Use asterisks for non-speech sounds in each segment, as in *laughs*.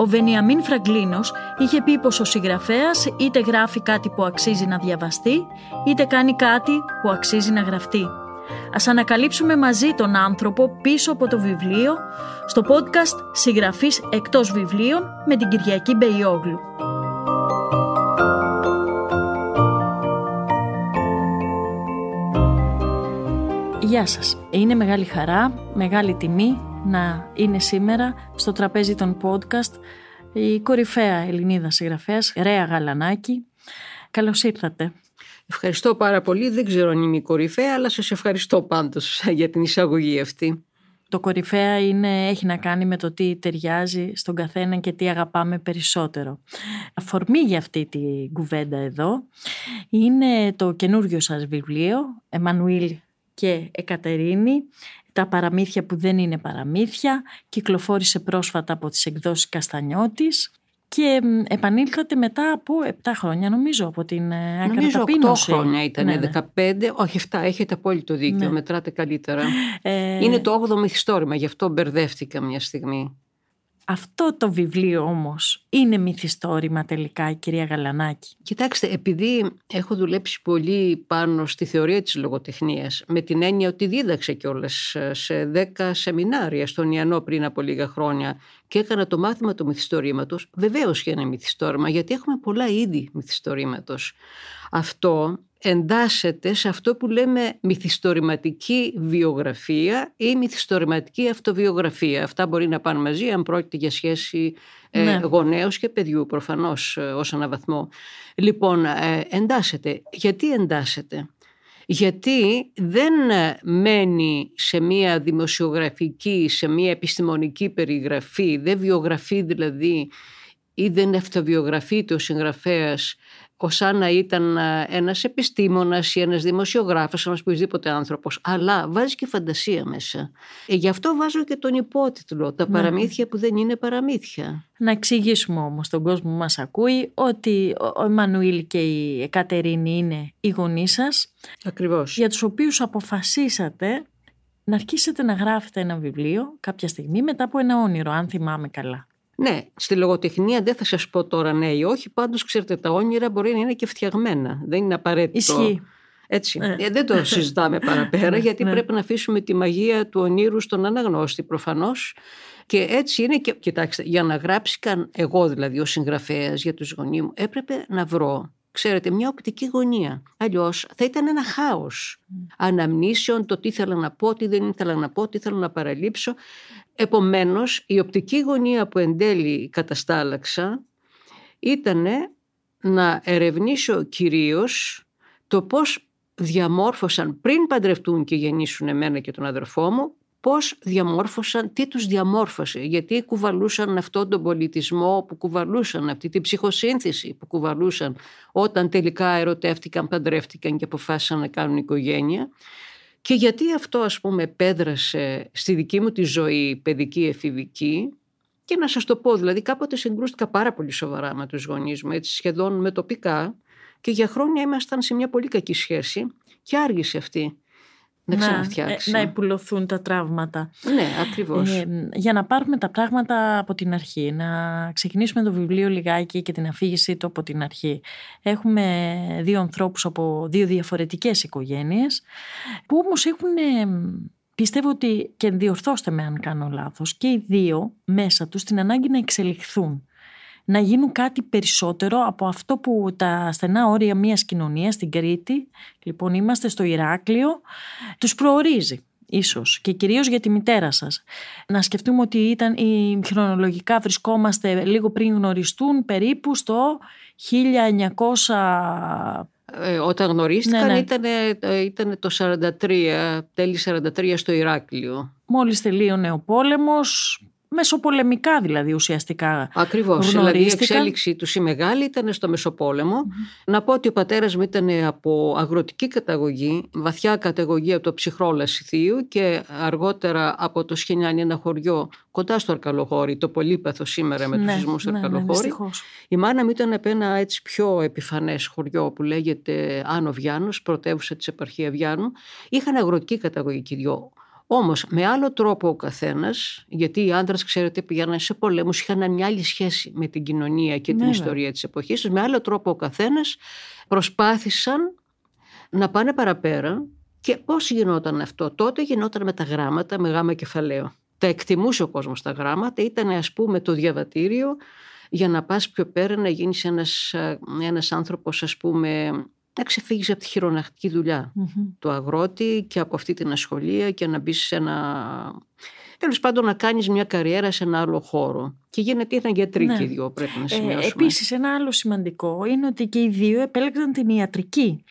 Ο Βενιαμίν Φραγκλίνος είχε πει πως ο συγγραφέας είτε γράφει κάτι που αξίζει να διαβαστεί, είτε κάνει κάτι που αξίζει να γραφτεί. Ας ανακαλύψουμε μαζί τον άνθρωπο πίσω από το βιβλίο στο podcast «Συγγραφής εκτός βιβλίων» με την Κυριακή Μπεϊόγλου. Γεια σας. Είναι μεγάλη χαρά, μεγάλη τιμή να είναι σήμερα στο τραπέζι των podcast η κορυφαία Ελληνίδα συγγραφέας Ρέα Γαλανάκη. Καλώς ήρθατε. Ευχαριστώ πάρα πολύ. Δεν ξέρω αν είμαι η κορυφαία, αλλά σας ευχαριστώ πάντως για την εισαγωγή αυτή. Το κορυφαία είναι, έχει να κάνει με το τι ταιριάζει στον καθένα και τι αγαπάμε περισσότερο. Αφορμή για αυτή τη κουβέντα εδώ είναι το καινούργιο σας βιβλίο, Εμμανουήλ και Εκατερίνη, τα παραμύθια που δεν είναι παραμύθια, κυκλοφόρησε πρόσφατα από τις εκδόσεις Καστανιώτης και επανήλθατε μετά από 7 χρόνια νομίζω από την ε, Νομίζω 8 χρόνια ήταν, ναι, ναι. 15, όχι 7, έχετε απόλυτο δίκιο, ναι. μετράτε καλύτερα. Ε... Είναι το 8ο μυθιστόρημα, γι' αυτό μπερδεύτηκα μια στιγμή. Αυτό το βιβλίο όμως είναι μυθιστόρημα τελικά η κυρία Γαλανάκη. Κοιτάξτε, επειδή έχω δουλέψει πολύ πάνω στη θεωρία της λογοτεχνίας με την έννοια ότι δίδαξε κιόλας σε 10 σεμινάρια στον Ιαννό πριν από λίγα χρόνια και έκανα το μάθημα του μυθιστορήματος, βεβαίως και ένα μυθιστόρημα γιατί έχουμε πολλά είδη μυθιστορήματος. Αυτό εντάσσεται σε αυτό που λέμε μυθιστορηματική βιογραφία ή μυθιστορηματική αυτοβιογραφία. Αυτά μπορεί να πάνε μαζί αν πρόκειται για σχέση ε, ναι. γονέως και παιδιού προφανώς ε, ως ένα βαθμό. Λοιπόν, ε, εντάσσεται. Γιατί εντάσσεται; Γιατί δεν μένει σε μία δημοσιογραφική, σε μία επιστημονική περιγραφή, δεν βιογραφεί δηλαδή ή δεν αυτοβιογραφείται ο συγγραφέας σαν να ήταν ε, ένας επιστήμονας ή ένας δημοσιογράφος, ένας οποιοδήποτε άνθρωπος, αλλά βάζει και φαντασία μέσα. Ε, γι' αυτό βάζω και τον υπότιτλο, τα ναι. παραμύθια που δεν είναι παραμύθια. Να εξηγήσουμε όμως τον κόσμο που μας ακούει ότι ο Εμμανουήλ και η Εκατερίνη είναι οι γονείς σας. Ακριβώς. Για τους οποίους αποφασίσατε να αρχίσετε να γράφετε ένα βιβλίο κάποια στιγμή μετά από ένα όνειρο, αν θυμάμαι καλά. Ναι, στη λογοτεχνία δεν θα σας πω τώρα ναι ή όχι, πάντως ξέρετε τα όνειρα μπορεί να είναι και φτιαγμένα, δεν είναι απαραίτητο. Ισχύει. Έτσι. Ναι. Ε, δεν το συζητάμε παραπέρα ναι, γιατί ναι. πρέπει να αφήσουμε τη μαγεία του ονείρου στον αναγνώστη προφανώς και έτσι είναι και κοιτάξτε για να γράψει καν εγώ δηλαδή ο συγγραφέας για τους γονείς μου έπρεπε να βρω ξέρετε, μια οπτική γωνία. Αλλιώς θα ήταν ένα χάος αναμνήσεων, το τι ήθελα να πω, τι δεν ήθελα να πω, τι ήθελα να παραλείψω. Επομένως, η οπτική γωνία που εν τέλει καταστάλαξα ήταν να ερευνήσω κυρίως το πώς διαμόρφωσαν πριν παντρευτούν και γεννήσουν εμένα και τον αδερφό μου πώς διαμόρφωσαν, τι τους διαμόρφωσε, γιατί κουβαλούσαν αυτόν τον πολιτισμό που κουβαλούσαν, αυτή την ψυχοσύνθεση που κουβαλούσαν όταν τελικά ερωτεύτηκαν, παντρεύτηκαν και αποφάσισαν να κάνουν οικογένεια. Και γιατί αυτό ας πούμε επέδρασε στη δική μου τη ζωή παιδική εφηβική. Και να σας το πω δηλαδή κάποτε συγκρούστηκα πάρα πολύ σοβαρά με τους γονείς μου έτσι σχεδόν με τοπικά. Και για χρόνια ήμασταν σε μια πολύ κακή σχέση και άργησε αυτή να ξαναφτιάξει. Να, να τα τραύματα. Ναι, ακριβώς. Ε, για να πάρουμε τα πράγματα από την αρχή, να ξεκινήσουμε το βιβλίο λιγάκι και την αφήγησή του από την αρχή. Έχουμε δύο ανθρώπους από δύο διαφορετικές οικογένειες που όμως έχουν... Πιστεύω ότι, και διορθώστε με αν κάνω λάθος, και οι δύο μέσα τους την ανάγκη να εξελιχθούν να γίνουν κάτι περισσότερο από αυτό που τα στενά όρια μιας κοινωνίας στην Κρήτη, λοιπόν είμαστε στο Ηράκλειο, τους προορίζει. ίσως και κυρίως για τη μητέρα σας. Να σκεφτούμε ότι ήταν η, χρονολογικά βρισκόμαστε λίγο πριν γνωριστούν περίπου στο 1900 ε, όταν γνωρίστηκαν ναι, ναι. Ήταν, ήταν το 43, τέλη 43 στο Ηράκλειο. Μόλις τελείωνε ο πόλεμος, μεσοπολεμικά δηλαδή ουσιαστικά Ακριβώς, δηλαδή η εξέλιξη τους η μεγάλη ήταν στο Μεσοπόλεμο. Να πω ότι ο πατέρας μου ήταν από αγροτική καταγωγή, βαθιά καταγωγή από το ψυχρό Λασιθίου και αργότερα από το Σχοινιάνι ένα χωριό κοντά στο Αρκαλοχώρι, το πολύπαθο σήμερα με τους ναι, σεισμούς ναι, Αρκαλοχώρι. Ναι, η μάνα μου ήταν από ένα έτσι πιο επιφανές χωριό που λέγεται Άνω Βιάνος, πρωτεύουσα της επαρχία Βιάνου. Είχαν αγροτική καταγωγή και δυο. Όμως με άλλο τρόπο ο καθένας, γιατί οι άντρες, ξέρετε, πήγαιναν σε πολέμους, είχαν μια άλλη σχέση με την κοινωνία και την ναι, ιστορία της εποχής τους. Με άλλο τρόπο ο καθένας προσπάθησαν να πάνε παραπέρα. Και πώς γινόταν αυτό, τότε γινόταν με τα γράμματα, με γάμα κεφαλαίο. Τα εκτιμούσε ο κόσμος τα γράμματα, ήταν ας πούμε το διαβατήριο για να πας πιο πέρα να γίνεις ένας, ένας άνθρωπος ας πούμε να ξεφύγεις από τη χειρονακτική του αγρότη και από αυτή την ασχολία και να μπεις σε ένα... Τέλος πάντων να κάνεις μια καριέρα σε ένα άλλο χώρο. Και γίνεται ήταν γιατροί ναι. και οι δύο πρέπει να ε, σημειώσουμε. Ε, επίσης ένα άλλο σημαντικό είναι ότι και οι δύο επέλεξαν την ιατρική.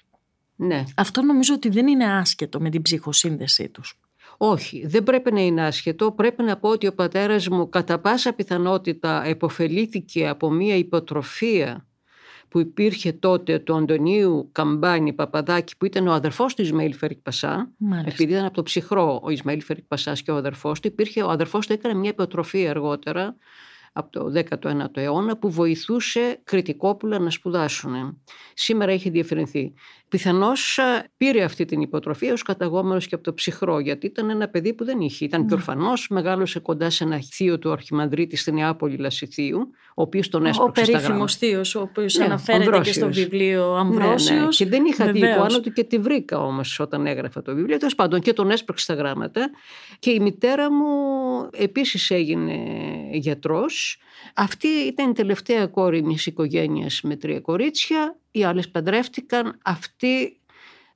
Ναι. Αυτό νομίζω ότι δεν είναι άσχετο με την ψυχοσύνδεσή τους. Όχι, δεν πρέπει να είναι άσχετο. Πρέπει να πω ότι ο πατέρας μου κατά πάσα πιθανότητα επωφελήθηκε από μια υποτροφία που υπήρχε τότε του Αντωνίου Καμπάνη Παπαδάκη που ήταν ο αδερφός του Ισμαήλ Φερικ Πασά επειδή ήταν από το ψυχρό ο Ισμαήλ Φερικ Πασάς και ο αδερφός του υπήρχε, ο αδερφός του έκανε μια υποτροφία αργότερα από το 19ο αιώνα που βοηθούσε κριτικόπουλα να σπουδάσουν. Σήμερα έχει διαφερενθεί. Πιθανώς ε, πήρε αυτή την υποτροφία ως καταγόμενος και από το ψυχρό, γιατί ήταν ένα παιδί που δεν είχε. Ήταν mm. και ναι. ορφανό, μεγάλωσε κοντά σε ένα θείο του Αρχιμανδρίτη στην Νεάπολη Λασιθίου, ο οποίος τον έσπρωξε. Ο περίφημος θείος, ο οποίος ναι, αναφέρεται και στο βιβλίο Αμβρόσιο. Ναι, ναι. Και δεν είχα δει εικόνα του και τη βρήκα όμως όταν έγραφα το βιβλίο. Τέλος πάντων και τον έσπρωξε στα γράμματα. Και η μητέρα μου επίσης έγινε γιατρός. Αυτή ήταν η τελευταία κόρη μιας οικογένειας με τρία κορίτσια οι άλλες παντρεύτηκαν, αυτή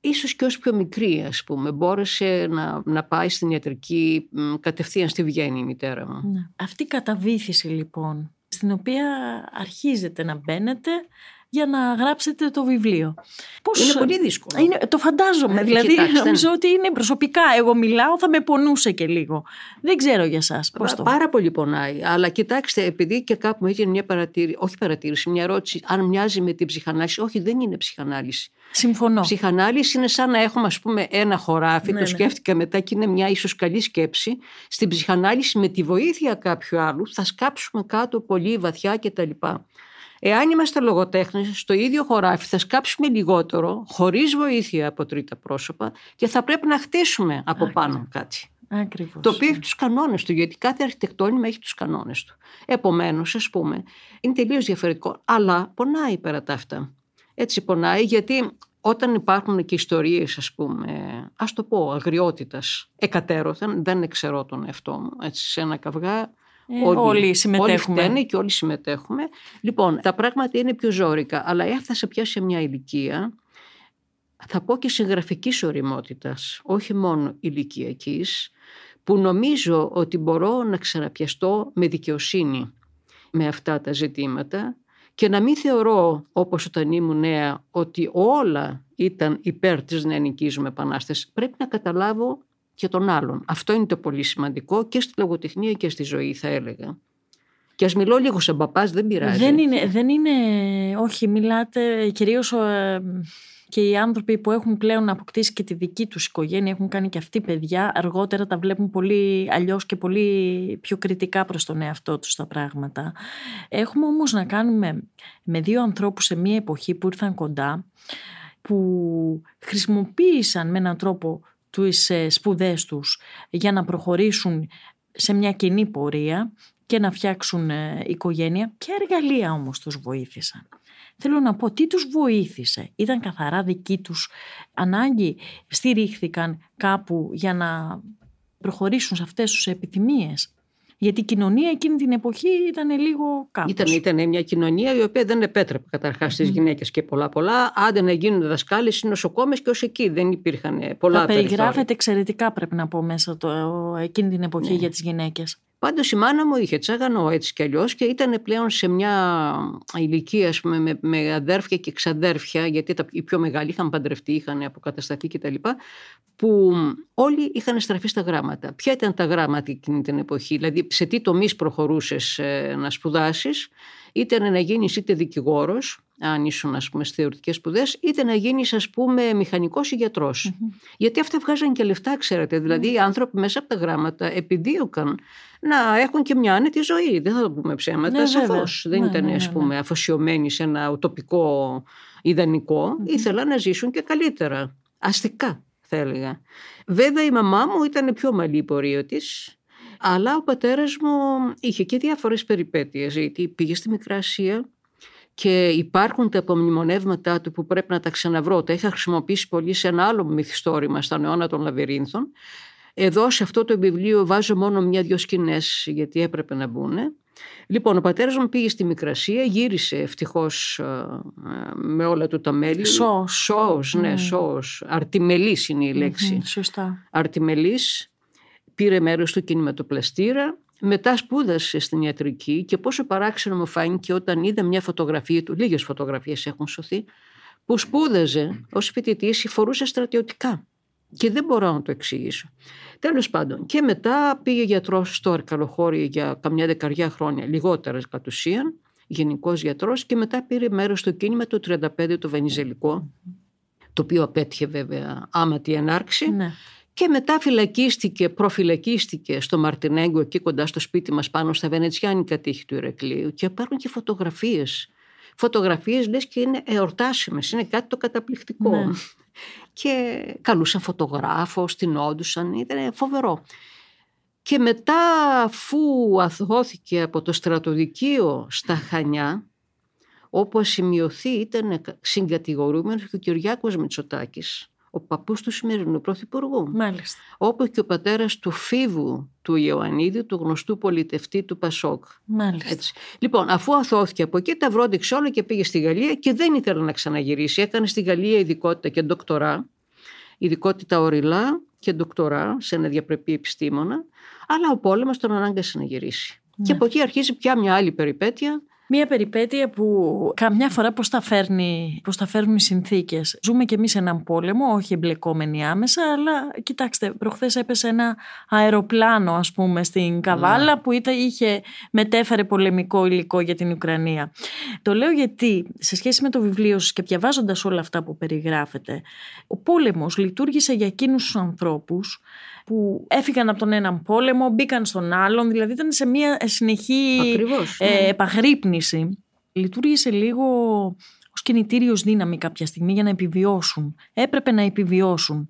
ίσως και ως πιο μικρή ας πούμε, μπόρεσε να, να πάει στην ιατρική κατευθείαν στη Βιέννη η μητέρα μου. Ναι. Αυτή η καταβήθηση λοιπόν, στην οποία αρχίζετε να μπαίνετε για να γράψετε το βιβλίο. Πώς... Είναι πολύ δύσκολο. Είναι, το φαντάζομαι. Ε, δηλαδή, κοιτάξτε. νομίζω ότι είναι προσωπικά. Εγώ μιλάω, θα με πονούσε και λίγο. Δεν ξέρω για εσά. Το... Πάρα πολύ πονάει. Αλλά κοιτάξτε, επειδή και κάπου μου έγινε μια παρατήρηση, όχι παρατήρηση, μια ερώτηση, αν μοιάζει με την ψυχανάλυση. Όχι, δεν είναι ψυχανάλυση. Συμφωνώ. Ψυχανάλυση είναι σαν να έχουμε, ας πούμε, ένα χωράφι. Ναι, το ναι. σκέφτηκα μετά και είναι μια ίσως καλή σκέψη. Στην ψυχανάλυση, με τη βοήθεια κάποιου άλλου, θα σκάψουμε κάτω πολύ βαθιά κτλ. Εάν είμαστε λογοτέχνες, στο ίδιο χωράφι θα σκάψουμε λιγότερο, χωρίς βοήθεια από τρίτα πρόσωπα και θα πρέπει να χτίσουμε από πάνω κάτι. Ακριβώς, το οποίο έχει ναι. τους κανόνες του, γιατί κάθε αρχιτεκτόνημα έχει τους κανόνες του. Επομένως, ας πούμε, είναι τελείως διαφορετικό, αλλά πονάει πέρα τα αυτά. Έτσι πονάει, γιατί όταν υπάρχουν και ιστορίες, ας πούμε, ας το πω, αγριότητας εκατέρωθεν, δεν ξέρω τον εαυτό μου, έτσι, σε ένα καυγά ε, όλοι, όλοι συμμετέχουμε. Όλοι φταίνε και όλοι συμμετέχουμε. Λοιπόν, τα πράγματα είναι πιο ζώρικα, αλλά έφτασε πια σε μια ηλικία, θα πω και συγγραφικής οριμότητας, όχι μόνο ηλικιακής, που νομίζω ότι μπορώ να ξαναπιαστώ με δικαιοσύνη με αυτά τα ζητήματα και να μην θεωρώ όπως όταν ήμουν νέα ότι όλα ήταν υπέρ της νεανικής μου επανάστασης. Πρέπει να καταλάβω και τον άλλον. Αυτό είναι το πολύ σημαντικό και στη λογοτεχνία και στη ζωή θα έλεγα. Και ας μιλώ λίγο σε μπαπάς, δεν πειράζει. Δεν είναι, δεν είναι όχι μιλάτε κυρίως ε, και οι άνθρωποι που έχουν πλέον αποκτήσει και τη δική τους οικογένεια, έχουν κάνει και αυτοί παιδιά, αργότερα τα βλέπουν πολύ αλλιώς και πολύ πιο κριτικά προς τον εαυτό τους τα πράγματα. Έχουμε όμως να κάνουμε με δύο ανθρώπους σε μία εποχή που ήρθαν κοντά, που χρησιμοποίησαν με έναν τρόπο τις ε, σπουδές τους για να προχωρήσουν σε μια κοινή πορεία και να φτιάξουν ε, οικογένεια. Ποια εργαλεία όμως τους βοήθησαν. Θέλω να πω τι τους βοήθησε; Ήταν καθαρά δική τους ανάγκη; Στηρίχθηκαν κάπου για να προχωρήσουν σε αυτές τις επιθυμίες; Γιατί η κοινωνία εκείνη την εποχή ήταν λίγο κάπως. Ήταν, ήταν μια κοινωνία η οποία δεν επέτρεπε καταρχάς mm. τι γυναίκες και πολλά πολλά. Άντε να γίνουν δασκάλες ή νοσοκόμες και ως εκεί δεν υπήρχαν πολλά Τα περιγράφεται εξαιρετικά, πρέπει να πω, μέσα το, εκείνη την εποχή ναι. για τις γυναίκες. Πάντως η νοσοκομε και ω εκει δεν υπηρχαν πολλα περιγραφεται εξαιρετικα πρεπει να πω μεσα το εκεινη την εποχη για τι γυναικε παντω η μανα μου είχε τσάγανο έτσι κι αλλιώς και ήταν πλέον σε μια ηλικία πούμε, με, με αδέρφια και ξαδέρφια, γιατί τα, οι πιο μεγάλοι είχαν παντρευτεί, είχαν αποκατασταθεί κτλ. Που όλοι είχαν στραφεί στα γράμματα. Ποια ήταν τα γράμματα εκείνη την εποχή, δηλαδή σε τι τομείς προχωρούσες ε, να σπουδάσεις, είτε να γίνεις είτε δικηγόρος, αν ήσουν ας πούμε, στις θεωρητικές σπουδές, είτε να γίνεις ας πούμε μηχανικός ή γιατρος Γιατί αυτά βγάζαν και λεφτά, ξέρετε. Δηλαδή οι άνθρωποι μέσα από τα γράμματα επιδίωκαν να έχουν και μια άνετη ζωή. Δεν θα το πούμε ψέματα, ναι, σαφώς. Δεν ναι, ήταν ναι, ας ναι, πούμε, αφοσιωμένοι σε ένα ουτοπικό ιδανικό. Ήθελαν να ζήσουν και καλύτερα. Αστικά θα έλεγα. Βέβαια η μαμά μου ήταν πιο μαλλή η πορεία της. Αλλά ο πατέρας μου είχε και διάφορες περιπέτειες. Γιατί πήγε στη Μικρά Ασία, και υπάρχουν τα απομνημονεύματά του που πρέπει να τα ξαναβρω. Τα είχα χρησιμοποιήσει πολύ σε ένα άλλο μυθιστόρημα στον αιώνα των Λαβυρίνθων. Εδώ σε αυτό το βιβλίο βάζω μόνο μια-δυο σκηνές γιατί έπρεπε να μπουν. Λοιπόν, ο πατέρας μου πήγε στη Μικρασία, γύρισε ευτυχώς ε, με όλα του τα μέλη. Σώος. Σώος, ναι, mm. σώος. Αρτιμελής είναι η λέξη. Mm-hmm, σωστά. Αρτιμελής, πήρε μέρος στο κινηματοπλαστήρα μετά σπούδασε στην ιατρική και πόσο παράξενο μου φάνηκε όταν είδα μια φωτογραφία του, λίγες φωτογραφίες έχουν σωθεί, που σπούδαζε ως φοιτητής ή φορούσε στρατιωτικά. Και δεν μπορώ να το εξηγήσω. Τέλος πάντων, και μετά πήγε γιατρός στο Αρκαλοχώρι για καμιά δεκαριά χρόνια, λιγότερα κατ' ουσίαν, γενικός γιατρός, και μετά πήρε μέρος στο κίνημα του 35 το Βενιζελικό, το οποίο απέτυχε βέβαια άματη ενάρξη. Ναι. Και μετά φυλακίστηκε, προφυλακίστηκε στο Μαρτινέγκο εκεί κοντά στο σπίτι μας πάνω στα Βενετσιάνικα τείχη του Ηρακλείου και υπάρχουν και φωτογραφίες. Φωτογραφίες λες και είναι εορτάσιμες, είναι κάτι το καταπληκτικό. Ναι. *laughs* Και καλούσαν φωτογράφο, όντουσαν, ήταν φοβερό. Και μετά αφού αθώθηκε από το στρατοδικείο στα Χανιά, όπου ασημειωθεί ήταν συγκατηγορούμενος και ο Κυριάκος Μητσοτάκης ο παππούς του σημερινού πρωθυπουργού. Μάλιστα. Όπως και ο πατέρας του φίβου του Ιωαννίδη, του γνωστού πολιτευτή του Πασόκ. Μάλιστα. Έτσι. Λοιπόν, αφού αθώθηκε από εκεί, τα βρόντιξε όλα και πήγε στη Γαλλία και δεν ήθελε να ξαναγυρίσει. Έκανε στη Γαλλία ειδικότητα και ντοκτορά, ειδικότητα οριλά και ντοκτορά σε ένα διαπρεπή επιστήμονα, αλλά ο πόλεμος τον ανάγκασε να γυρίσει. Ναι. Και από εκεί αρχίζει πια μια άλλη περιπέτεια Μία περιπέτεια που καμιά φορά πώς τα, φέρνει, πώς τα φέρνουν οι συνθήκες. Ζούμε κι εμείς έναν πόλεμο, όχι εμπλεκόμενοι άμεσα, αλλά κοιτάξτε, προχθές έπεσε ένα αεροπλάνο ας πούμε στην Καβάλα ναι. που ήταν, είχε, μετέφερε πολεμικό υλικό για την Ουκρανία. Το λέω γιατί σε σχέση με το βιβλίο σας και διαβάζοντας όλα αυτά που περιγράφεται, ο πόλεμος λειτουργήσε για εκείνους τους ανθρώπους που έφυγαν από τον έναν πόλεμο, μπήκαν στον άλλον, δηλαδή ήταν σε μια συνεχή Ακριβώς, ε, ναι. επαγρύπνηση. Λειτουργήσε λίγο ως κινητήριος δύναμη κάποια στιγμή για να επιβιώσουν. Έπρεπε να επιβιώσουν.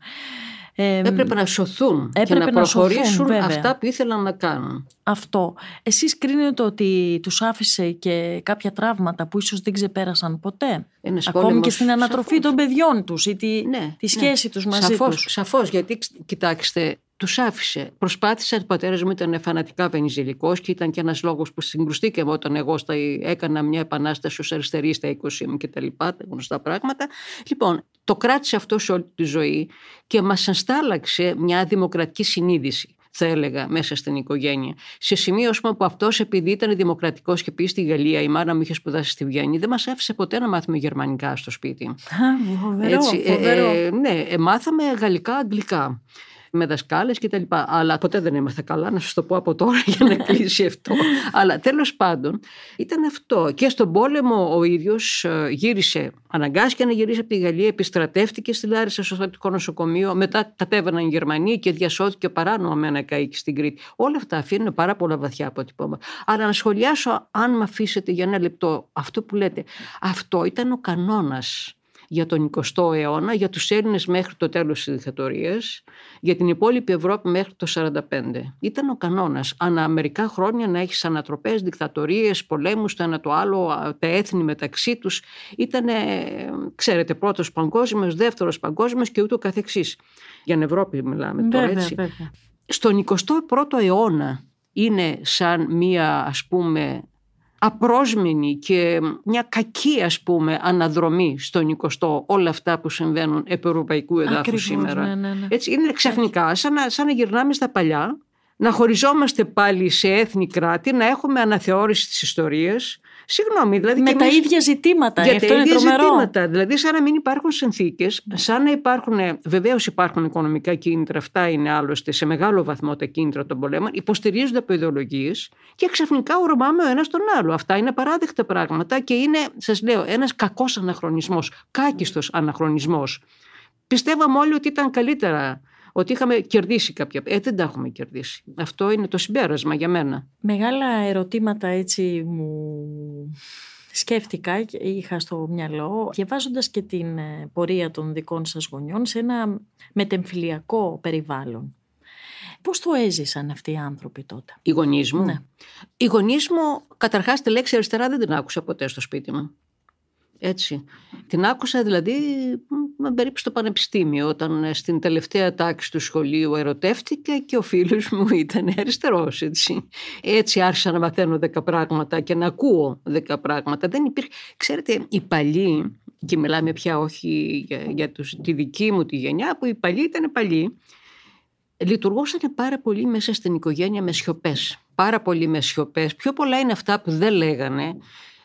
Ε, έπρεπε να σωθούν και να, να προχωρήσουν αυτά που ήθελαν να κάνουν. Αυτό. Εσείς κρίνετε ότι τους άφησε και κάποια τραύματα που ίσως δεν ξεπέρασαν ποτέ; Ένας Ακόμη πόλεμος, και στην ανατροφή σαφώς. των παιδιών τους ή τη, ναι, τη σχέση ναι. τους μαζί σαφώς, τους. Σαφώς, γιατί κοιτάξτε, τους άφησε. Προσπάθησε, ο πατέρα μου ήταν φανατικά βενιζηλικό και ήταν και ένας λόγος που συγκρουστήκαμε όταν εγώ στα, έκανα μια επανάσταση ως αριστερή στα 20 μου και τα λοιπά, τα γνωστά πράγματα. Λοιπόν, το κράτησε αυτό σε όλη τη ζωή και μας ανστάλαξε μια δημοκρατική συνείδηση θα έλεγα, μέσα στην οικογένεια. Σε σημείο πούμε, που αυτός, επειδή ήταν δημοκρατικός και πήγε στη Γαλλία, η μάνα μου είχε σπουδάσει στη Βιέννη, δεν μας άφησε ποτέ να μάθουμε γερμανικά στο σπίτι. Φοβερό, Έτσι, φοβερό. Ε, ε, ναι, ε, μάθαμε γαλλικά-αγγλικά με δασκάλες κτλ. Αλλά ποτέ δεν έμαθα καλά, να σας το πω από τώρα *laughs* για να κλείσει αυτό. Αλλά τέλος πάντων ήταν αυτό. Και στον πόλεμο ο ίδιος ε, γύρισε, αναγκάστηκε να γυρίσει από τη Γαλλία, επιστρατεύτηκε στη Λάρισα στο στρατικό νοσοκομείο. Μετά κατέβαιναν οι Γερμανοί και διασώθηκε παράνομα με ένα καίκι στην Κρήτη. Όλα αυτά αφήνουν πάρα πολλά βαθιά αποτυπώματα. Αλλά να σχολιάσω, αν με αφήσετε για ένα λεπτό, αυτό που λέτε. Αυτό ήταν ο κανόνας για τον 20ο αιώνα, για τους Έλληνες μέχρι το τέλος της δικτατορίας, για την υπόλοιπη Ευρώπη μέχρι το 1945. Ήταν ο κανόνας. Ανά μερικά χρόνια να έχεις ανατροπές, δικτατορίες, πολέμους, το ένα το άλλο, τα έθνη μεταξύ τους. Ήταν, ξέρετε, πρώτος παγκόσμιος, δεύτερος παγκόσμιος και ούτω καθεξής. Για την Ευρώπη μιλάμε τώρα, έτσι. Βέβαια. Στον 21ο αιώνα είναι σαν μία ας πούμε απρόσμενη και μια κακή ας πούμε αναδρομή στον 20ο όλα αυτά που συμβαίνουν επί ευρωπαϊκού εδάφου σήμερα. Ναι, ναι, ναι. Έτσι, είναι ξαφνικά σαν να, σαν να γυρνάμε στα παλιά, να χωριζόμαστε πάλι σε έθνη κράτη, να έχουμε αναθεώρηση της ιστορίας Συγγνώμη, δηλαδή. Με τα ίδια ζητήματα. Για τα ίδια ζητήματα. Δηλαδή, σαν να μην υπάρχουν συνθήκες, σαν να υπάρχουν. Βεβαίως υπάρχουν οικονομικά κίνητρα, αυτά είναι άλλωστε σε μεγάλο βαθμό τα κίνητρα των πολέμων, υποστηρίζονται από ιδεολογίες και ξαφνικά ορμάμε ο ένας τον άλλο. Αυτά είναι παράδεκτα πράγματα και είναι, σας λέω, ένας κακός αναχρονισμός, κάκιστος αναχρονισμός. Πιστεύαμε όλοι ότι ήταν καλύτερα ότι είχαμε κερδίσει κάποια. Ε, δεν τα έχουμε κερδίσει. Αυτό είναι το συμπέρασμα για μένα. Μεγάλα ερωτήματα έτσι μου σκέφτηκα και είχα στο μυαλό διαβάζοντας και την ε, πορεία των δικών σας γονιών σε ένα μετεμφυλιακό περιβάλλον. Πώς το έζησαν αυτοί οι άνθρωποι τότε; Οι γονείς μου; Ναι. Οι γονείς μου, καταρχάς τη λέξη αριστερά δεν την άκουσα ποτέ στο σπίτι μου. Έτσι. Την άκουσα δηλαδή περίπου στο πανεπιστήμιο όταν ε, στην τελευταία τάξη του σχολείου ερωτεύτηκα και ο φίλος μου ήταν αριστερός έτσι. Έτσι άρχισα να μαθαίνω δέκα πράγματα και να ακούω δέκα πράγματα. Δεν υπήρχε... Ξέρετε οι παλιοί και μιλάμε πια όχι για, για τους, τη δική μου τη γενιά που οι παλιοί ήταν παλιοί λειτουργούσαν πάρα πολύ μέσα στην οικογένεια με σιωπές. Πάρα πολύ με σιωπές. Πιο πολλά είναι αυτά που δεν λέγανε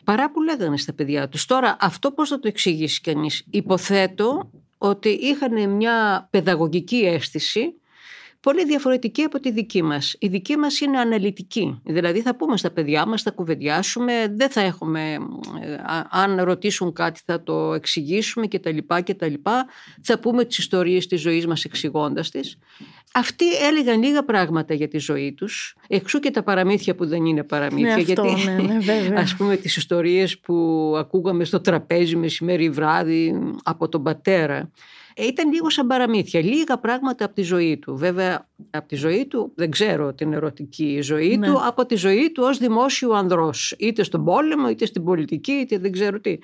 παρά που λέγανε στα παιδιά τους. Τώρα αυτό πώς θα το εξηγήσει κανείς; Υποθέτω ότι είχαν μια παιδαγωγική αίσθηση πολύ διαφορετική από τη δική μας. Η δική μας είναι αναλυτική. Δηλαδή θα πούμε στα παιδιά μας, θα κουβεντιάσουμε, δεν θα έχουμε, ε, αν ρωτήσουν κάτι θα το εξηγήσουμε κτλ. λοιπά Θα πούμε τις ιστορίες της ζωής μας εξηγώντας τις. Αυτοί έλεγαν λίγα πράγματα για τη ζωή τους, εξού και τα παραμύθια που δεν είναι παραμύθια. Ναι, γιατί, ναι, ναι, βέβαια. ας πούμε τις ιστορίες που ακούγαμε στο τραπέζι μεσημέρι βράδυ από τον πατέρα ήταν λίγο σαν παραμύθια. Λίγα πράγματα από τη ζωή του. Βέβαια, από τη ζωή του δεν ξέρω την ερωτική ζωή ναι. του, από τη ζωή του ως δημόσιου ανδρός. Είτε στον πόλεμο, είτε στην πολιτική, είτε δεν ξέρω τι.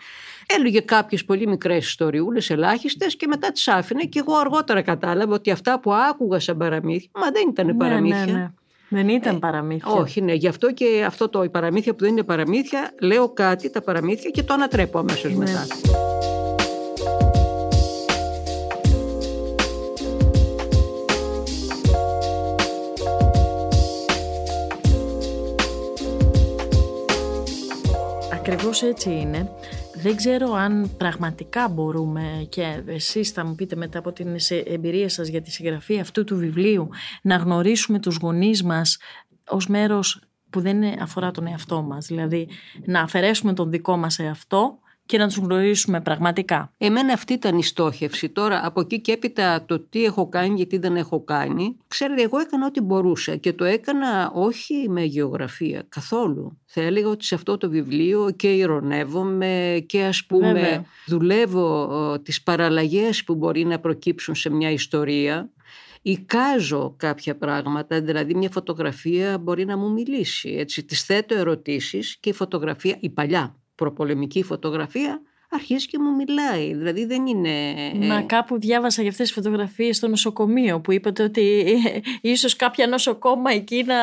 Έλεγε κάποιες πολύ μικρές ιστοριούλες, ελάχιστες και μετά τις άφηνε και εγώ αργότερα κατάλαβα ότι αυτά που άκουγα σαν παραμύθια, μα δεν ήταν ναι, παραμύθια. Ναι, ναι. Δεν ήταν παραμύθια. Ε, όχι, ναι. Γι' αυτό και αυτό το η παραμύθια που δεν είναι παραμύθια, λέω κάτι, τα παραμύθια και το ανατρέπω αμέσως ναι. μετά. Ακριβώς έτσι είναι. Δεν ξέρω αν πραγματικά μπορούμε και εσείς θα μου πείτε μετά από την εμπειρία σας για τη συγγραφή αυτού του βιβλίου να γνωρίσουμε τους γονείς μας ως μέρος που δεν αφορά τον εαυτό μας. Δηλαδή να αφαιρέσουμε τον δικό μας εαυτό και να τους γνωρίσουμε πραγματικά. Εμένα αυτή ήταν η στόχευση. Τώρα από εκεί και έπειτα το τι έχω κάνει και τι δεν έχω κάνει. Ξέρετε εγώ έκανα ό,τι μπορούσα και το έκανα όχι με γεωγραφία καθόλου. Θα έλεγα ότι σε αυτό το βιβλίο και ηρωνεύομαι και ας πούμε δουλεύω τις παραλλαγές που μπορεί να προκύψουν σε μια ιστορία Εικάζω κάποια πράγματα, δηλαδή μια φωτογραφία μπορεί να μου μιλήσει. Έτσι, τις θέτω ερωτήσεις και η φωτογραφία, η παλιά προπολεμική φωτογραφία αρχίζει και μου μιλάει. Δηλαδή δεν είναι... Μα κάπου διάβασα για αυτές τις φωτογραφίες στο νοσοκομείο που είπατε ότι *laughs* ίσως κάποια νοσοκόμα εκεί να...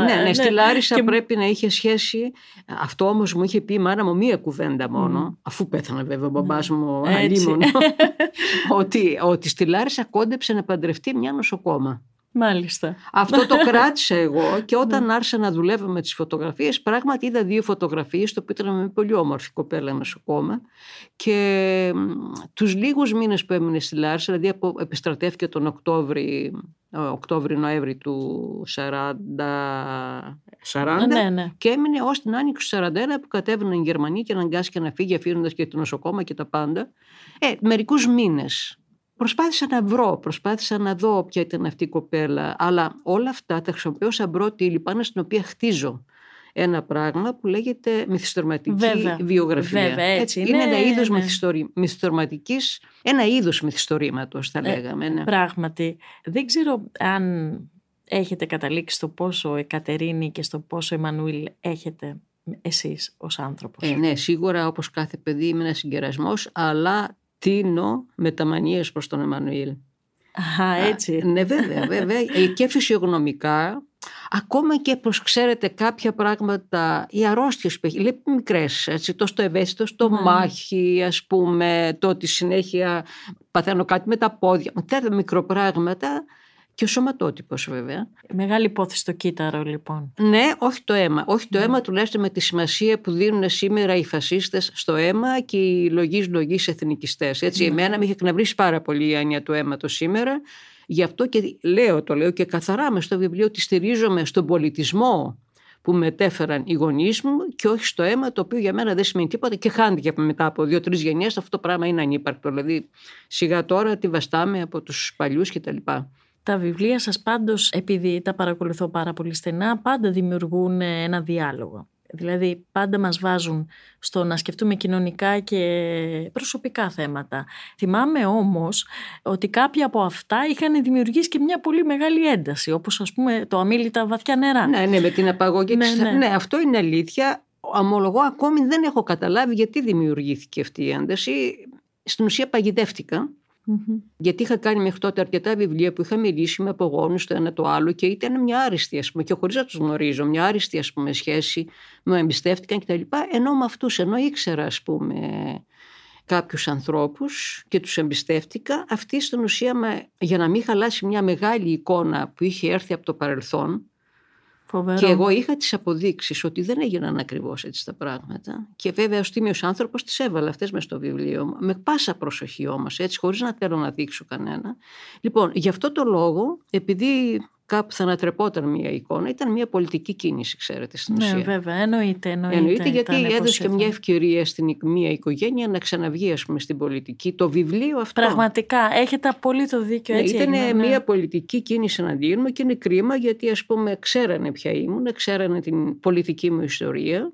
Ναι, ναι, ναι στη Λάρισα πρέπει να είχε σχέση. Αυτό όμως μου είχε πει η μάνα μου μία κουβέντα μόνο, αφού πέθανε βέβαια ο μπαμπάς μου αλίμονο, *laughs* ότι, ότι στη Λάρισα κόντεψε να παντρευτεί μια νοσοκόμα. Μάλιστα. Αυτό το *laughs* κράτησα εγώ και όταν ναι. άρχισα να δουλεύω με τις φωτογραφίες πράγματι είδα δύο φωτογραφίες το οποίο ήταν με πολύ όμορφη κοπέλα νοσοκόμα και τους λίγους μήνες που έμεινε στη Λάρισα δηλαδή από, επιστρατεύτηκε τον Οκτώβρη Οκτώβρη-Νοέμβρη του 40, 40 ναι, ναι. και έμεινε ως την άνοιξη του 41 που κατέβαιναν οι Γερμανοί και αναγκάστηκε να φύγει αφήνοντας και το νοσοκόμα και τα πάντα. Ε, μερικούς μήνες Προσπάθησα να βρω, προσπάθησα να δω ποια ήταν αυτή η κοπέλα, αλλά όλα αυτά τα χρησιμοποιώ σαν πρώτη ύλη πάνω στην οποία χτίζω ένα πράγμα που λέγεται μυθιστορηματική βέβαια, βιογραφία. Βέβαια, έτσι, είναι. ένα είδος ναι. μυθιστορηματικής, ένα είδος μυθιστορήματος θα ε, λέγαμε. Ναι. Πράγματι. Δεν ξέρω αν έχετε καταλήξει στο πόσο Εκατερίνη και στο πόσο Εμμανουήλ έχετε εσείς ως άνθρωπος. Ε, ναι, σίγουρα όπως κάθε παιδί είμαι ένας συγκερασμός, αλλά τίνω μεταμανίες προς τον Εμμανουήλ. Α, έτσι. ναι, βέβαια, βέβαια. Ε, και φυσιογνωμικά Ακόμα και προς ξέρετε κάποια πράγματα, οι αρρώστιες που έχει, λέει μικρές, έτσι, το στο ευαίσθητο, στο ναι. μάχη, ας πούμε, το ότι συνέχεια παθαίνω κάτι με τα πόδια, τέτοια μικροπράγματα και ο σωματότυπος βέβαια. Μεγάλη υπόθεση το κύτταρο λοιπόν. Ναι, όχι το αίμα. Όχι το ναι. αίμα τουλάχιστον με τη σημασία που δίνουν σήμερα οι φασίστες στο αίμα και οι λογείς λογείς εθνικιστές. Έτσι, ναι. εμένα με είχε εκνευρίσει πάρα πολύ η έννοια του αίματος σήμερα Γι' αυτό και λέω, το λέω και καθαρά μες στο βιβλίο ότι στηρίζομαι στον πολιτισμό που μετέφεραν οι γονείς μου και όχι στο αίμα, το οποίο για μένα δεν σημαίνει τίποτα και χάνηκε μετά από δύο-τρεις γενιές. Αυτό το πράγμα είναι ανύπαρκτο. Δηλαδή, σιγά τώρα τη βαστάμε από τους παλιούς κτλ. Τα βιβλία σας πάντως, επειδή τα παρακολουθώ πάρα πολύ στενά, πάντα δημιουργούν ένα διάλογο. Δηλαδή πάντα μας βάζουν στο να σκεφτούμε κοινωνικά και προσωπικά θέματα. Θυμάμαι όμως ότι κάποια από αυτά είχαν δημιουργήσει και μια πολύ μεγάλη ένταση, όπως ας πούμε το αμήλυτα βαθιά νερά. Ναι, ναι, με την απαγωγή ναι, της... Ναι. ναι, αυτό είναι αλήθεια. Αμολογώ ακόμη δεν έχω καταλάβει γιατί δημιουργήθηκε αυτή η ένταση. Στην ουσία παγιδεύτηκα γιατί είχα κάνει μέχρι τότε αρκετά βιβλία που είχα μιλήσει με απογόνους το ένα το άλλο και ήταν μια άριστη, ας πούμε, και χωρίς να τους γνωρίζω, μια άριστη ας πούμε, σχέση, με εμπιστεύτηκαν κτλ. Ενώ με αυτούς, ενώ ήξερα, ας πούμε, κάποιους ανθρώπους και τους εμπιστεύτηκα, αυτοί στην ουσία για να μην χαλάσει μια μεγάλη εικόνα που είχε έρθει από το παρελθόν Φοβερό. Και εγώ είχα τις αποδείξεις ότι δεν έγιναν ακριβώς έτσι τα πράγματα. Και βέβαια ο τίμιο άνθρωπος τις έβαλε αυτές μες στο βιβλίο. Με πάσα προσοχή όμως, έτσι, χωρίς να θέλω να δείξω κανένα. Λοιπόν, γι' αυτό το λόγο, επειδή κάπου θα ανατρεπόταν μια εικόνα. Ήταν μια πολιτική κίνηση, ξέρετε, στην ναι, ουσία. Ναι, βέβαια, εννοείται. Εννοείται, εννοείται γιατί έδωσε και μια ευκαιρία στην μια οικογένεια να ξαναβγεί, ας πούμε, στην πολιτική. Το βιβλίο αυτό. Πραγματικά, έχετε απολύτω δίκιο. Ναι, έτσι ήταν ναι. μια πολιτική κίνηση εναντίον μου και είναι κρίμα γιατί, ας πούμε, ξέρανε ποια ήμουν, ξέρανε την πολιτική μου ιστορία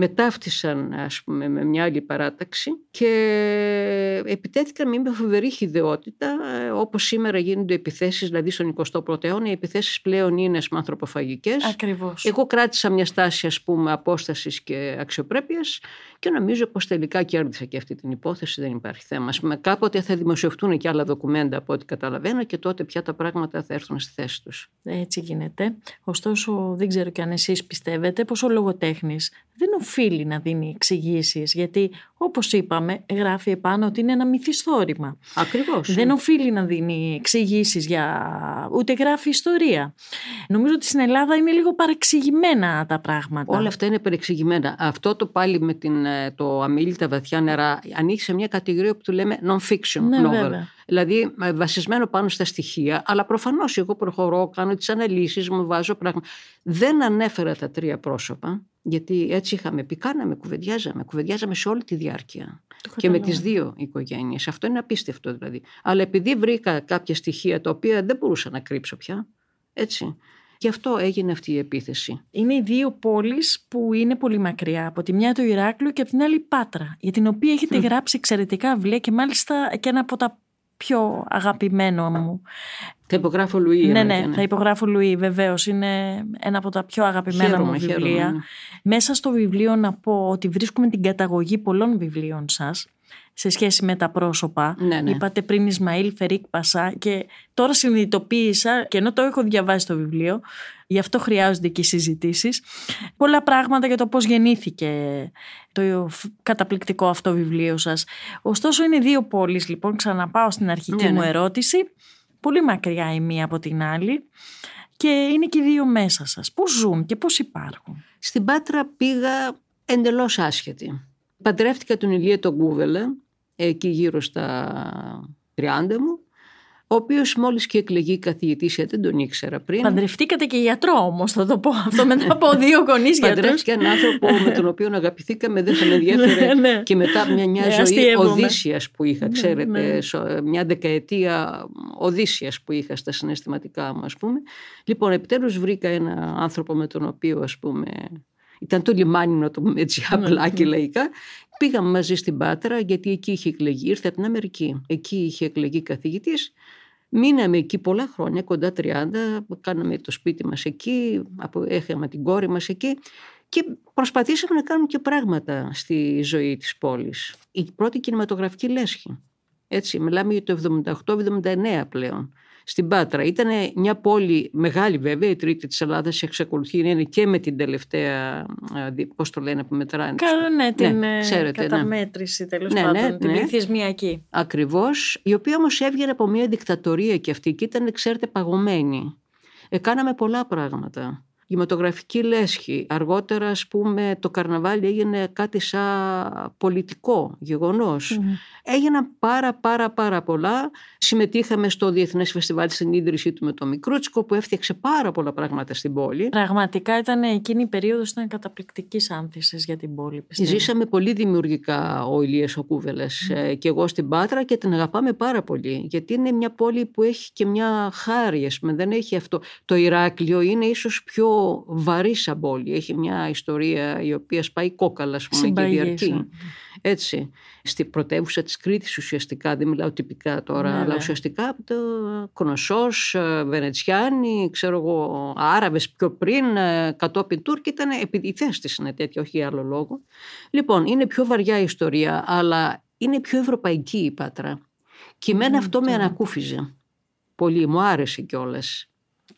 μετάφτισαν ας πούμε με μια άλλη παράταξη και επιτέθηκαν με μια φοβερή χιδεότητα όπως σήμερα γίνονται επιθέσεις δηλαδή στον 21ο αιώνα οι επιθέσεις πλέον είναι ανθρωποφαγικές. Ακριβώς. εγώ κράτησα μια στάση ας πούμε απόστασης και αξιοπρέπειας και νομίζω πως τελικά κέρδισα και αυτή την υπόθεση δεν υπάρχει θέμα. Πούμε, κάποτε θα δημοσιευτούν και άλλα δοκουμέντα από ό,τι καταλαβαίνω και τότε πια τα πράγματα θα έρθουν στη θέση τους. Έτσι γίνεται. Ωστόσο δεν ξέρω και αν εσείς πιστεύετε πως ο λογοτέχνης δεν οφείλει να δίνει εξηγήσεις, γιατί όπως είπαμε, γράφει επάνω ότι είναι ένα μυθιστόρημα. Ακριβώς. Δεν ναι. οφείλει να δίνει εξηγήσεις για. ούτε γράφει ιστορία. Νομίζω ότι στην Ελλάδα είναι λίγο παρεξηγημένα τα πράγματα. Όλα αυτά είναι παρεξηγημένα. Αυτό το πάλι με την, ε, το αμήλυτα βαθιά νερά ανοίγει σε μια κατηγορία που του λέμε non-fiction ναι, novel. Βέβαια. Δηλαδή βασισμένο πάνω στα στοιχεία, αλλά προφανώς εγώ προχωρώ, κάνω τις αναλύσεις μου, βάζω πράγματα. Δεν ανέφερα τα τρία πρόσωπα. Γιατί έτσι είχαμε πει, κάναμε, κουβεντιάζαμε, κουβεντιάζαμε σε όλη τη διάρκεια. Και με τις δύο οικογένειες. Αυτό είναι απίστευτο δηλαδή. Αλλά επειδή βρήκα κάποια στοιχεία τα οποία δεν μπορούσα να κρύψω πια, έτσι. Γι' αυτό έγινε αυτή η επίθεση. Είναι οι δύο πόλεις που είναι πολύ μακριά. Από τη μια το Ηράκλειο και από την άλλη Πάτρα. Για την οποία έχετε γράψει εξαιρετικά βιβλία και μάλιστα και ένα από τα πιο αγαπημένο μου. Θα υπογράφω Λουί. Ναι, ναι, θα υπογράφω Λουί, βεβαίως. Είναι ένα από τα πιο αγαπημένα χαίρομαι, μου βιβλία. Χαίρομαι, ναι. Μέσα στο βιβλίο να πω ότι βρίσκουμε την καταγωγή πολλών βιβλίων σας σε σχέση με τα πρόσωπα. Ναι, ναι. Είπατε πριν Ισμαήλ Φερίκ Πασά και τώρα συνειδητοποίησα και ενώ το έχω διαβάσει το βιβλίο, γι' αυτό χρειάζονται και οι συζητήσεις, πολλά πράγματα για το πώς γεννήθηκε το καταπληκτικό αυτό βιβλίο σας. Ωστόσο είναι δύο πόλεις λοιπόν, ξαναπάω στην αρχική Ναι, μου ναι. ερώτηση, πολύ μακριά η μία από την άλλη και είναι και οι δύο μέσα σας. Πώς ζουν και πώς υπάρχουν; Στην Πάτρα πήγα εντελώς άσχετη. Παντρεύτηκα τον Ηλία τον Κούβελα, εκεί γύρω στα 30 μου, ο οποίος μόλις και εκλεγεί καθηγητής, γιατί δεν τον ήξερα πριν. Παντρευτήκατε και γιατρό όμως, θα το πω αυτό μετά από δύο γονείς γιατρούς. Παντρεύτηκα έναν άνθρωπο με τον οποίο αγαπηθήκαμε, δεν θα με ενδιαφέρε. Ναι, ναι. Και μετά μια, μια Ναι, ζωή αστείευομαι. Οδύσσιας που είχα, ξέρετε, ναι. σο- μια δεκαετία Οδύσσιας που είχα στα συναισθηματικά μου, ας πούμε. Λοιπόν, επιτέλους βρήκα ένα άνθρωπο με τον οποίο, ας πούμε, ήταν το λιμάνι, να το πούμε έτσι απλά και λαϊκά. Πήγαμε μαζί στην Πάτρα, γιατί εκεί είχε εκλεγεί, ήρθε από την Αμερική. Εκεί είχε εκλεγεί καθηγητής. Μείναμε εκεί πολλά χρόνια, κοντά 30, κάναμε το σπίτι μας εκεί, απο- έχαμε την κόρη μας εκεί και προσπαθήσαμε να κάνουμε και πράγματα στη ζωή της πόλης. Η πρώτη κινηματογραφική λέσχη. Έτσι, μιλάμε για το 78-79 πλέον. Στην Πάτρα. Ήταν μια πόλη μεγάλη βέβαια, η τρίτη της Ελλάδας εξακολουθεί να είναι και με την τελευταία, πώς το λένε που μετράνε. Καλό ναι, την ναι, ξέρετε, ναι. καταμέτρηση ναι. τέλος ναι, πάντων, ναι, την πληθυσμιακή. Ακριβώς, η οποία όμως έβγαινε από μια δικτατορία και αυτή και ήταν ξέρετε παγωμένη. Έκαναμε πολλά πράγματα γηματογραφική λέσχη. Αργότερα, ας πούμε, το καρναβάλι έγινε κάτι σαν πολιτικό γεγονός. Έγιναν πάρα πάρα πάρα πολλά. Συμμετείχαμε στο Διεθνές Φεστιβάλ στην ίδρυσή του με το Μικρούτσικο που έφτιαξε πάρα πολλά πράγματα στην πόλη. Πραγματικά ήταν εκείνη η περίοδος ήταν καταπληκτικής άνθησης για την πόλη. Πιστεύω. Ζήσαμε πολύ δημιουργικά ο Ηλίας ο Κούβελες mm. και εγώ στην Πάτρα και την αγαπάμε πάρα πολύ γιατί είναι μια πόλη που έχει και μια χάρη, ας πούμε, δεν έχει αυτό. Το Ηράκλειο είναι ίσως πιο βαρύ σαν πόλη. Έχει μια ιστορία η οποία σπάει κόκαλα, ας πούμε, και διαρκεί. Ναι. Έτσι. Στη πρωτεύουσα της Κρήτης, ουσιαστικά, δεν μιλάω τυπικά τώρα, ναι, αλλά ουσιαστικά από το Κονοσός, ε, Βενετσιάνοι, ξέρω εγώ, Άραβες πιο πριν, ε, κατόπιν Τούρκοι, ήταν επειδή η θέση της είναι τέτοια, όχι άλλο λόγο. Λοιπόν, είναι πιο βαριά η ιστορία, αλλά είναι πιο ευρωπαϊκή η Πάτρα. Και εμένα αυτό με ανακούφιζε. Πολύ, μου άρεσε κιόλας.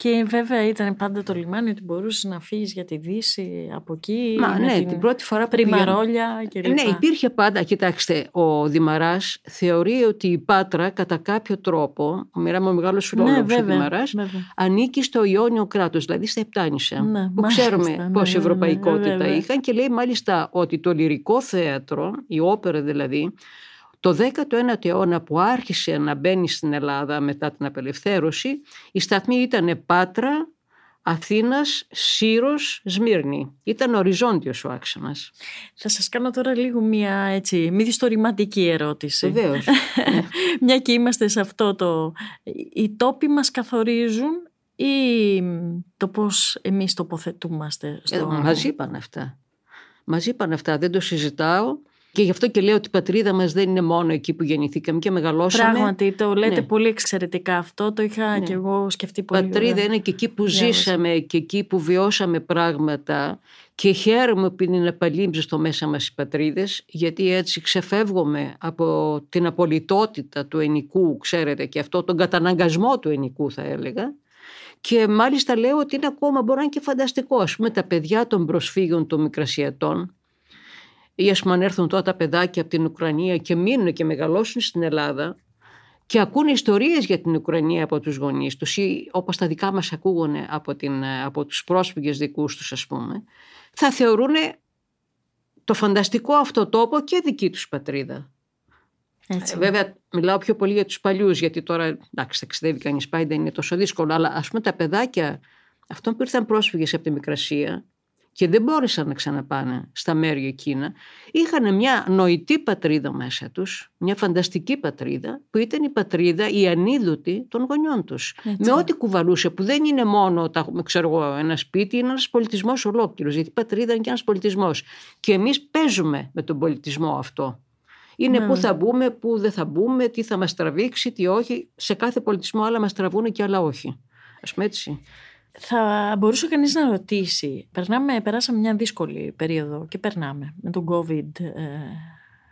Και βέβαια ήταν πάντα το λιμάνι ότι μπορούσες να φύγεις για τη Δύση από εκεί. Μα ναι, την, την πρώτη φορά που Πριμαρόλια και Ναι, υπήρχε πάντα. Κοιτάξτε, ο Δημαράς θεωρεί ότι η Πάτρα κατά κάποιο τρόπο, ο ο μεγάλος φιλόλογο ναι, ο Δημαράς, ανήκει στο Ιόνιο κράτος, δηλαδή στα Επτάνησα. Ναι, που ξέρουμε ναι, πόση ναι, ευρωπαϊκότητα ναι, είχαν και λέει μάλιστα ότι το λυρικό θέατρο, η όπερα δηλαδή, το 19ο αιώνα που άρχισε να μπαίνει στην Ελλάδα μετά την απελευθέρωση, η σταθμή ήταν Πάτρα, Αθήνας, Σύρος, Σμύρνη. Ήταν οριζόντιος ο άξονας. Θα σας κάνω τώρα λίγο μια έτσι, μη διστορηματική ερώτηση. Βεβαίως. *laughs* μια και είμαστε σε αυτό το... Οι τόποι μας καθορίζουν ή το πώς εμείς τοποθετούμαστε. Στο... Ε, μας είπαν αυτά. Μας είπαν αυτά, δεν το συζητάω. Και γι' αυτό και λέω ότι η πατρίδα μας δεν είναι μόνο εκεί που γεννηθήκαμε και μεγαλώσαμε. Πράγματι, το λέτε ναι. πολύ εξαιρετικά αυτό, το είχα ναι. και εγώ σκεφτεί πολύ. Η πατρίδα είναι και εκεί που ζήσαμε και εκεί που βιώσαμε πράγματα και χαίρομαι που είναι παλίμψη στο μέσα μας οι πατρίδες γιατί έτσι ξεφεύγουμε από την απολυτότητα του ενικού, ξέρετε, και αυτό τον καταναγκασμό του ενικού θα έλεγα. Και μάλιστα λέω ότι είναι ακόμα μπορεί να είναι και φανταστικό. Ας πούμε τα παιδιά των προσφύγων των Μικρασιατών ή ας πούμε αν έρθουν τώρα τα παιδάκια από την Ουκρανία και μείνουν και μεγαλώσουν στην Ελλάδα και ακούνε ιστορίες για την Ουκρανία από τους γονείς τους ή όπως τα δικά μας ακούγονται από, την, από τους πρόσφυγες δικούς τους ας πούμε, θα θεωρούν το φανταστικό αυτό τόπο και δική τους πατρίδα. Έτσι. Βέβαια, μιλάω πιο πολύ για τους παλιούς, γιατί τώρα, εντάξει, ταξιδεύει κανείς πάει, δεν είναι τόσο δύσκολο, αλλά ας πούμε τα παιδάκια αυτών που ήρθαν πρόσφυγες από τη Μικρασία, και δεν μπόρεσαν να ξαναπάνε στα μέρη εκείνα, είχαν μια νοητή πατρίδα μέσα τους, μια φανταστική πατρίδα, που ήταν η πατρίδα, η ανίδωτη των γονιών τους. Με ό,τι κουβαλούσε, που δεν είναι μόνο τα, ξέρω εγώ, ένα σπίτι, είναι ένας πολιτισμός ολόκληρος, γιατί η πατρίδα είναι και ένας πολιτισμός. Και εμείς παίζουμε με τον πολιτισμό αυτό. Είναι ναι. πού θα μπούμε, πού δεν θα μπούμε, τι θα μας τραβήξει, τι όχι. Σε κάθε πολιτισμό άλλα μας τραβούν και άλλα όχι. Ας πούμε έτσι. Θα μπορούσε κανείς να ρωτήσει, περνάμε, περάσαμε μια δύσκολη περίοδο και περνάμε με τον COVID, ε,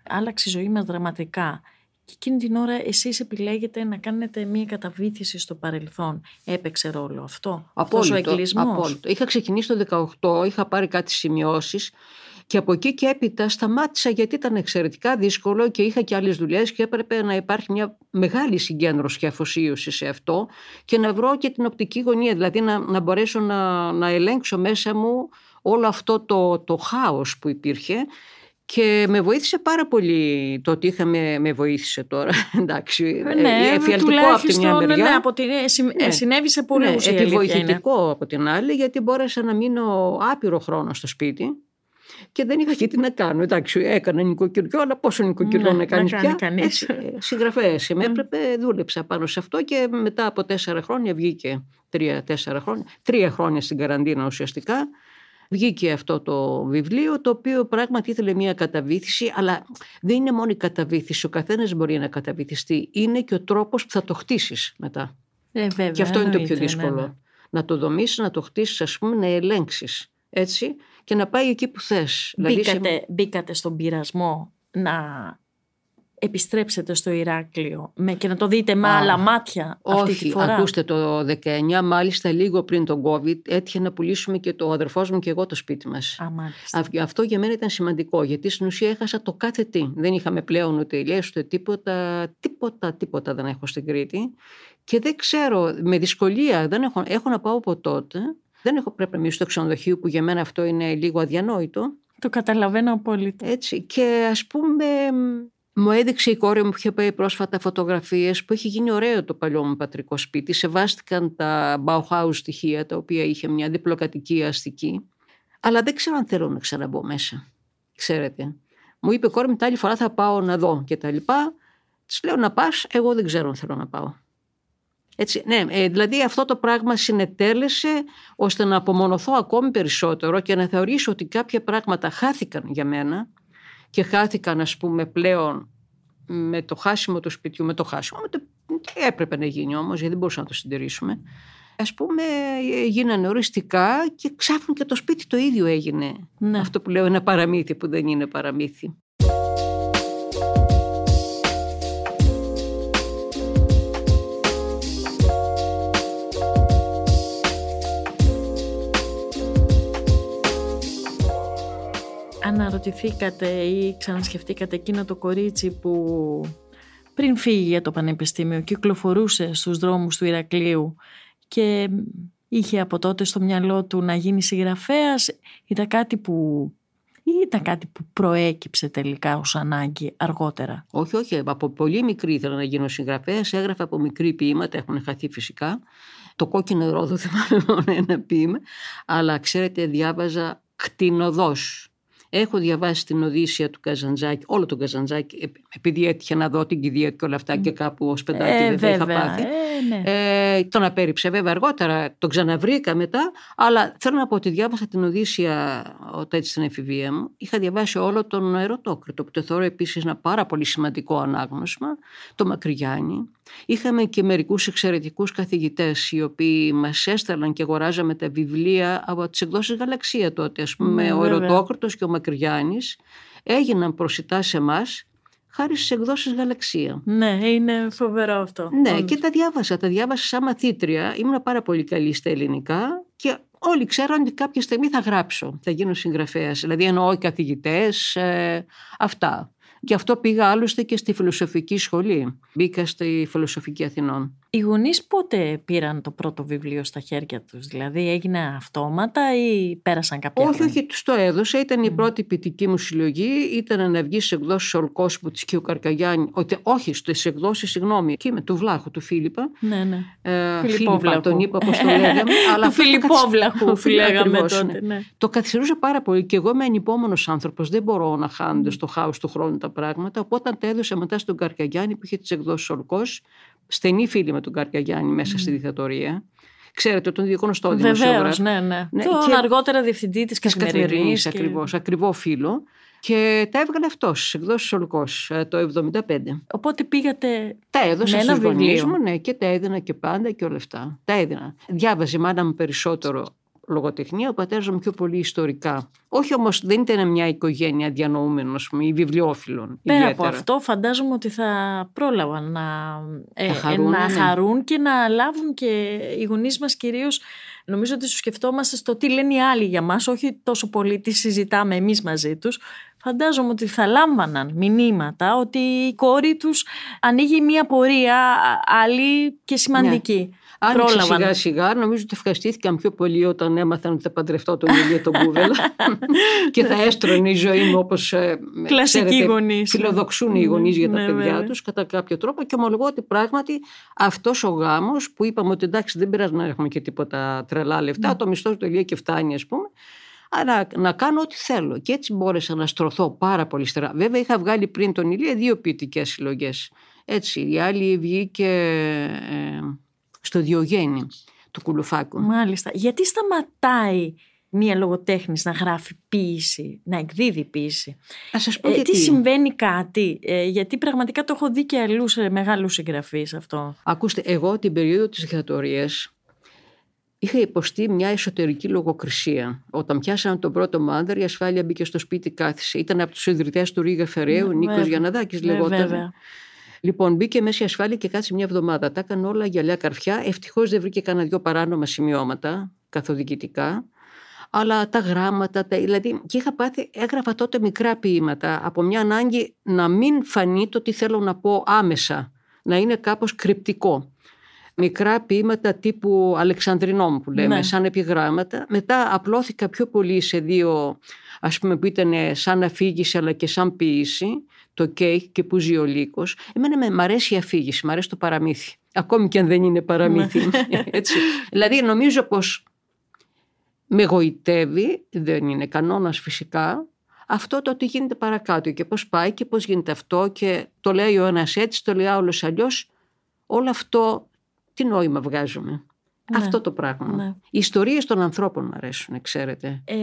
άλλαξε η ζωή μας δραματικά και εκείνη την ώρα εσείς επιλέγετε να κάνετε μια καταβήθηση στο παρελθόν. Έπαιξε ρόλο αυτό, απόλυτο, αυτός ο εκκλεισμός. Απόλυτο. Είχα ξεκινήσει το 18, είχα πάρει κάτι σημειώσεις και από εκεί και έπειτα σταμάτησα γιατί ήταν εξαιρετικά δύσκολο και είχα και άλλες δουλειές και έπρεπε να υπάρχει μια μεγάλη συγκέντρωση και αφοσίωση σε αυτό και να βρω και την οπτική γωνία, δηλαδή να, να μπορέσω να, να ελέγξω μέσα μου όλο αυτό το, το χάος που υπήρχε και με βοήθησε πάρα πολύ το ότι είχαμε, με βοήθησε τώρα, *laughs* εντάξει, ε, ναι, ε, εφιαλτικό από την μια μεριά. Ναι, από την, ε, ναι. συνέβη σε πολλούς ναι, επιβοηθητικό από την άλλη, γιατί μπόρεσα να μείνω άπειρο χρόνο στο σπίτι και δεν είχα και τι να κάνω. Εντάξει, έκανα νοικοκυριό, αλλά πόσο νοικοκυριό ναι, να κάνει πια; Κανείς. Συγγραφέας είμαι. Έπρεπε, δούλεψα πάνω σε αυτό και μετά από τέσσερα χρόνια βγήκε. Τρία-τέσσερα χρόνια. Τρία χρόνια στην καραντίνα ουσιαστικά. Βγήκε αυτό το βιβλίο, το οποίο πράγματι ήθελε μια καταβήθηση, αλλά δεν είναι μόνο η καταβήθηση. Ο καθένας μπορεί να καταβυθιστεί. Είναι και ο τρόπος που θα το χτίσεις μετά. Ε, βέβαια, και αυτό είναι το πιο δύσκολο. Ναι, ναι. Να το δομήσεις, να το χτίσεις, ας πούμε, να ελέγξεις. Έτσι, και να πάει εκεί που θες. Δηλαδή μπήκατε, μπήκατε στον πειρασμό να επιστρέψετε στο Ηράκλειο με, και να το δείτε με άλλα μάτια αυτή όχι, τη φορά; ακούστε το 19, μάλιστα λίγο πριν τον COVID, έτυχε να πουλήσουμε και το αδερφός μου και εγώ το σπίτι μας. Α, μάλιστα. Αυτό για μένα ήταν σημαντικό, γιατί στην ουσία έχασα το κάθε τι. Δεν είχαμε πλέον ούτε ηλιές, ούτε τίποτα, τίποτα, τίποτα δεν έχω στην Κρήτη. Και δεν ξέρω, με δυσκολία, δεν έχω, έχω να πάω από τότε. Δεν έχω πρέπει να μείνω στο ξενοδοχείο που για μένα αυτό είναι λίγο αδιανόητο. Το καταλαβαίνω απόλυτα. Έτσι. Και ας πούμε μου έδειξε η κόρη μου που είχε πάει πρόσφατα φωτογραφίες που έχει γίνει ωραίο το παλιό μου πατρικό σπίτι. Σεβάστηκαν τα Bauhaus στοιχεία τα οποία είχε μια διπλοκατοικία αστική. Αλλά δεν ξέρω αν θέλω να ξαναμπω μέσα. Ξέρετε. Μου είπε η κόρη μου τα άλλη φορά θα πάω να δω και τα λοιπά. Της λέω να πας, εγώ δεν ξέρω αν θέλω να πάω. Έτσι, ναι, ε, δηλαδή αυτό το πράγμα συνετέλεσε ώστε να απομονωθώ ακόμη περισσότερο και να θεωρήσω ότι κάποια πράγματα χάθηκαν για μένα και χάθηκαν ας πούμε πλέον με το χάσιμο του σπιτιού, με το χάσιμο, με το... έπρεπε να γίνει όμως γιατί δεν μπορούσαμε να το συντηρήσουμε. Ας πούμε γίνανε οριστικά και ξάφνου το σπίτι το ίδιο έγινε. Ναι. Αυτό που λέω είναι παραμύθι που δεν είναι παραμύθι. Αναρωτηθήκατε ή ξανασκεφτήκατε εκείνο το κορίτσι που πριν φύγει για το πανεπιστήμιο κυκλοφορούσε στους δρόμους του Ηρακλείου και είχε από τότε στο μυαλό του να γίνει συγγραφέας ήταν κάτι που ή ήταν κάτι που προέκυψε τελικά ως ανάγκη αργότερα; Όχι, όχι. Από πολύ μικρή ήθελα να γίνω συγγραφέας. Έγραφα από μικρή ποίηματα, έχουν χαθεί φυσικά. Το κόκκινο ρόδο *laughs* θυμάμαι μόνο ένα ποίημα. Αλλά ξέρετε, διάβαζα κτηνοδός Έχω διαβάσει την Οδύσσια του Καζαντζάκη, όλο τον Καζαντζάκη, επειδή έτυχε να δω την κηδεία και όλα αυτά και κάπου ως πεντάκι ε, δεν είχα πάθει. Ε, ναι. ε, τον απέρριψε βέβαια αργότερα, τον ξαναβρήκα μετά, αλλά θέλω να πω ότι διάβασα την Οδύσσια όταν έτσι στην εφηβεία μου. Είχα διαβάσει όλο τον Ερωτόκριτο, που το θεωρώ επίσης ένα πάρα πολύ σημαντικό ανάγνωσμα, το Μακρυγιάννη. Είχαμε και μερικούς εξαιρετικούς καθηγητές οι οποίοι μας έστελναν και αγοράζαμε τα βιβλία από τις εκδόσεις Γαλαξία τότε. Ας πούμε ναι, ο Ερωτόκριτος και ο Μακρυγιάννης έγιναν προσιτά σε εμάς χάρη στις εκδόσεις Γαλαξία. Ναι, είναι φοβερό αυτό. Ναι, και τα διάβασα. Τα διάβασα σαν μαθήτρια. Ήμουν πάρα πολύ καλή στα ελληνικά και όλοι ξέραν ότι κάποια στιγμή θα γράψω, θα γίνω συγγραφέας. Δηλαδή εννοώ οι καθηγητές, ε, αυτά. Γι' αυτό πήγα άλλωστε και στη φιλοσοφική σχολή. Μπήκα στη φιλοσοφική Αθηνών. Οι γονείς πότε πήραν το πρώτο βιβλίο στα χέρια τους, Δηλαδή έγινε αυτόματα ή πέρασαν κάποια Όχι, όχι, τους το έδωσα. Ήταν η πρώτη ποιητική μου συλλογή. Ήταν να βγει σε εκδόσεις Ολκόσπου της Κιου Καρκαγιάννη. Ότι, όχι, στις εκδόσεις, συγγνώμη, εκεί με του Βλάχου, του Φίλιππα. Ναι, ναι. Ε, Φίλιππα, τον είπα πώς το λέγαμε. *laughs* αλλά του Φιλιππόβλαχου, που λέγαμε τότε. Ναι. ναι. Το καθυστερούσα πάρα πολύ και εγώ είμαι ανυπόμονος άνθρωπος. Δεν μπορώ να χάνονται στο χάος του χρόνου τα πράγματα. Οπότε τα έδωσα μετά στον Καρκαγιάννη που είχε τις εκδόσεις Ολκό στενή φίλη με τον Καρκαγιάννη μέσα mm. στη δικτατορία. Ξέρετε, τον διεκονωστό δημοσιογράφος. ναι, ναι. ναι. Τον και... αργότερα διευθυντή της καθημερινή. Και... Ακριβώς, ακριβό φίλο. Και τα έβγαλε αυτός στι εκδόσεις Ολκό ε, το 1975. Οπότε πήγατε. Τα έδωσα στου γονεί μου, ναι, και τα έδινα και πάντα και όλα αυτά. Τα έδινα. Διάβαζε η μάνα μου περισσότερο λογοτεχνία, ο πατέρας μου πιο πολύ ιστορικά. Όχι όμως, δεν ήταν μια οικογένεια διανοούμενων, ας πούμε, ή βιβλιοφίλων. Πέρα ιδιαίτερα. από αυτό, φαντάζομαι ότι θα πρόλαβαν να, ε, χαρούν, να ναι. χαρούν και να λάβουν και οι γονείς μας κυρίως. Νομίζω ότι σου σκεφτόμαστε στο τι λένε οι άλλοι για μας, όχι τόσο πολύ τι συζητάμε εμείς μαζί τους. Φαντάζομαι ότι θα λάμβαναν μηνύματα ότι η κόρη τους ανοίγει μια πορεία άλλη και σημαντική. Ναι. Άνοιξε σιγά σιγά. Νομίζω ότι ευχαριστήθηκαν πιο πολύ όταν έμαθαν ότι θα παντρευτώ τον Ηλία τον Κούβελα *laughs* και θα έστρωνε η ζωή μου όπως. Ε, Κλασικοί γονείς. Φιλοδοξούν οι γονείς για τα ναι, παιδιά τους κατά κάποιο τρόπο και ομολογώ ότι πράγματι αυτός ο γάμος που είπαμε ότι εντάξει δεν πειράζει να έχουμε και τίποτα τρελά λεφτά, ναι. το μισθό του Ηλία και φτάνει ας πούμε. Αλλά να κάνω ό,τι θέλω. Και έτσι μπόρεσα να στρωθώ πάρα πολύ στερά. Βέβαια, είχα βγάλει πριν τον Ηλία δύο ποιητικές συλλογές. Έτσι, η άλλη βγήκε. Ε, στο Διογέννη του Κουλουφάκου. Μάλιστα. Γιατί σταματάει μία λογοτέχνης να γράφει ποίηση, να εκδίδει ποίηση. Α σας πω ε, γιατί. Τι συμβαίνει κάτι, ε, γιατί πραγματικά το έχω δει και αλλού σε μεγάλους συγγραφείς αυτό. Ακούστε, εγώ την περίοδο της δικτατορίας είχα υποστεί μια εσωτερική λογοκρισία. Όταν πιάσαμε τον πρώτο μου η ασφάλεια μπήκε στο σπίτι, κάθισε. Ήταν από τους ιδρυτές του Ρίγα Φεραίου, ναι, Νίκος Γιαναδάκη ναι, λεγόταν. Λοιπόν, μπήκε μέσα η ασφάλεια και κάτσε μια εβδομάδα. Τα έκανε όλα γυαλιά καρφιά. Ευτυχώς δεν βρήκε κανένα δυο παράνομα σημειώματα καθοδικητικά. Αλλά τα γράμματα, τα, δηλαδή, και είχα πάθει, έγραφα τότε μικρά ποίηματα από μια ανάγκη να μην φανεί το τι θέλω να πω άμεσα, να είναι κάπως κρυπτικό μικρά ποίηματα τύπου Αλεξανδρινών που λέμε, ναι. σαν επιγράμματα. Μετά απλώθηκα πιο πολύ σε δύο, ας πούμε που ήταν σαν αφήγηση αλλά και σαν ποίηση, το κέικ και που ζει ο λύκος. Εμένα με αρέσει η αφήγηση, μου αρέσει το παραμύθι. Ακόμη και αν δεν είναι παραμύθι. Ναι. *laughs* Έτσι. δηλαδή νομίζω πως με γοητεύει, δεν είναι κανόνας φυσικά, αυτό το ότι γίνεται παρακάτω και πώς πάει και πώς γίνεται αυτό και το λέει ο ένας έτσι, το λέει άλλος αλλιώς. Όλο αυτό τι νόημα βγάζουμε; Ναι. Αυτό το πράγμα. Ναι. Οι ιστορίες των ανθρώπων μου αρέσουν, ξέρετε. Ε,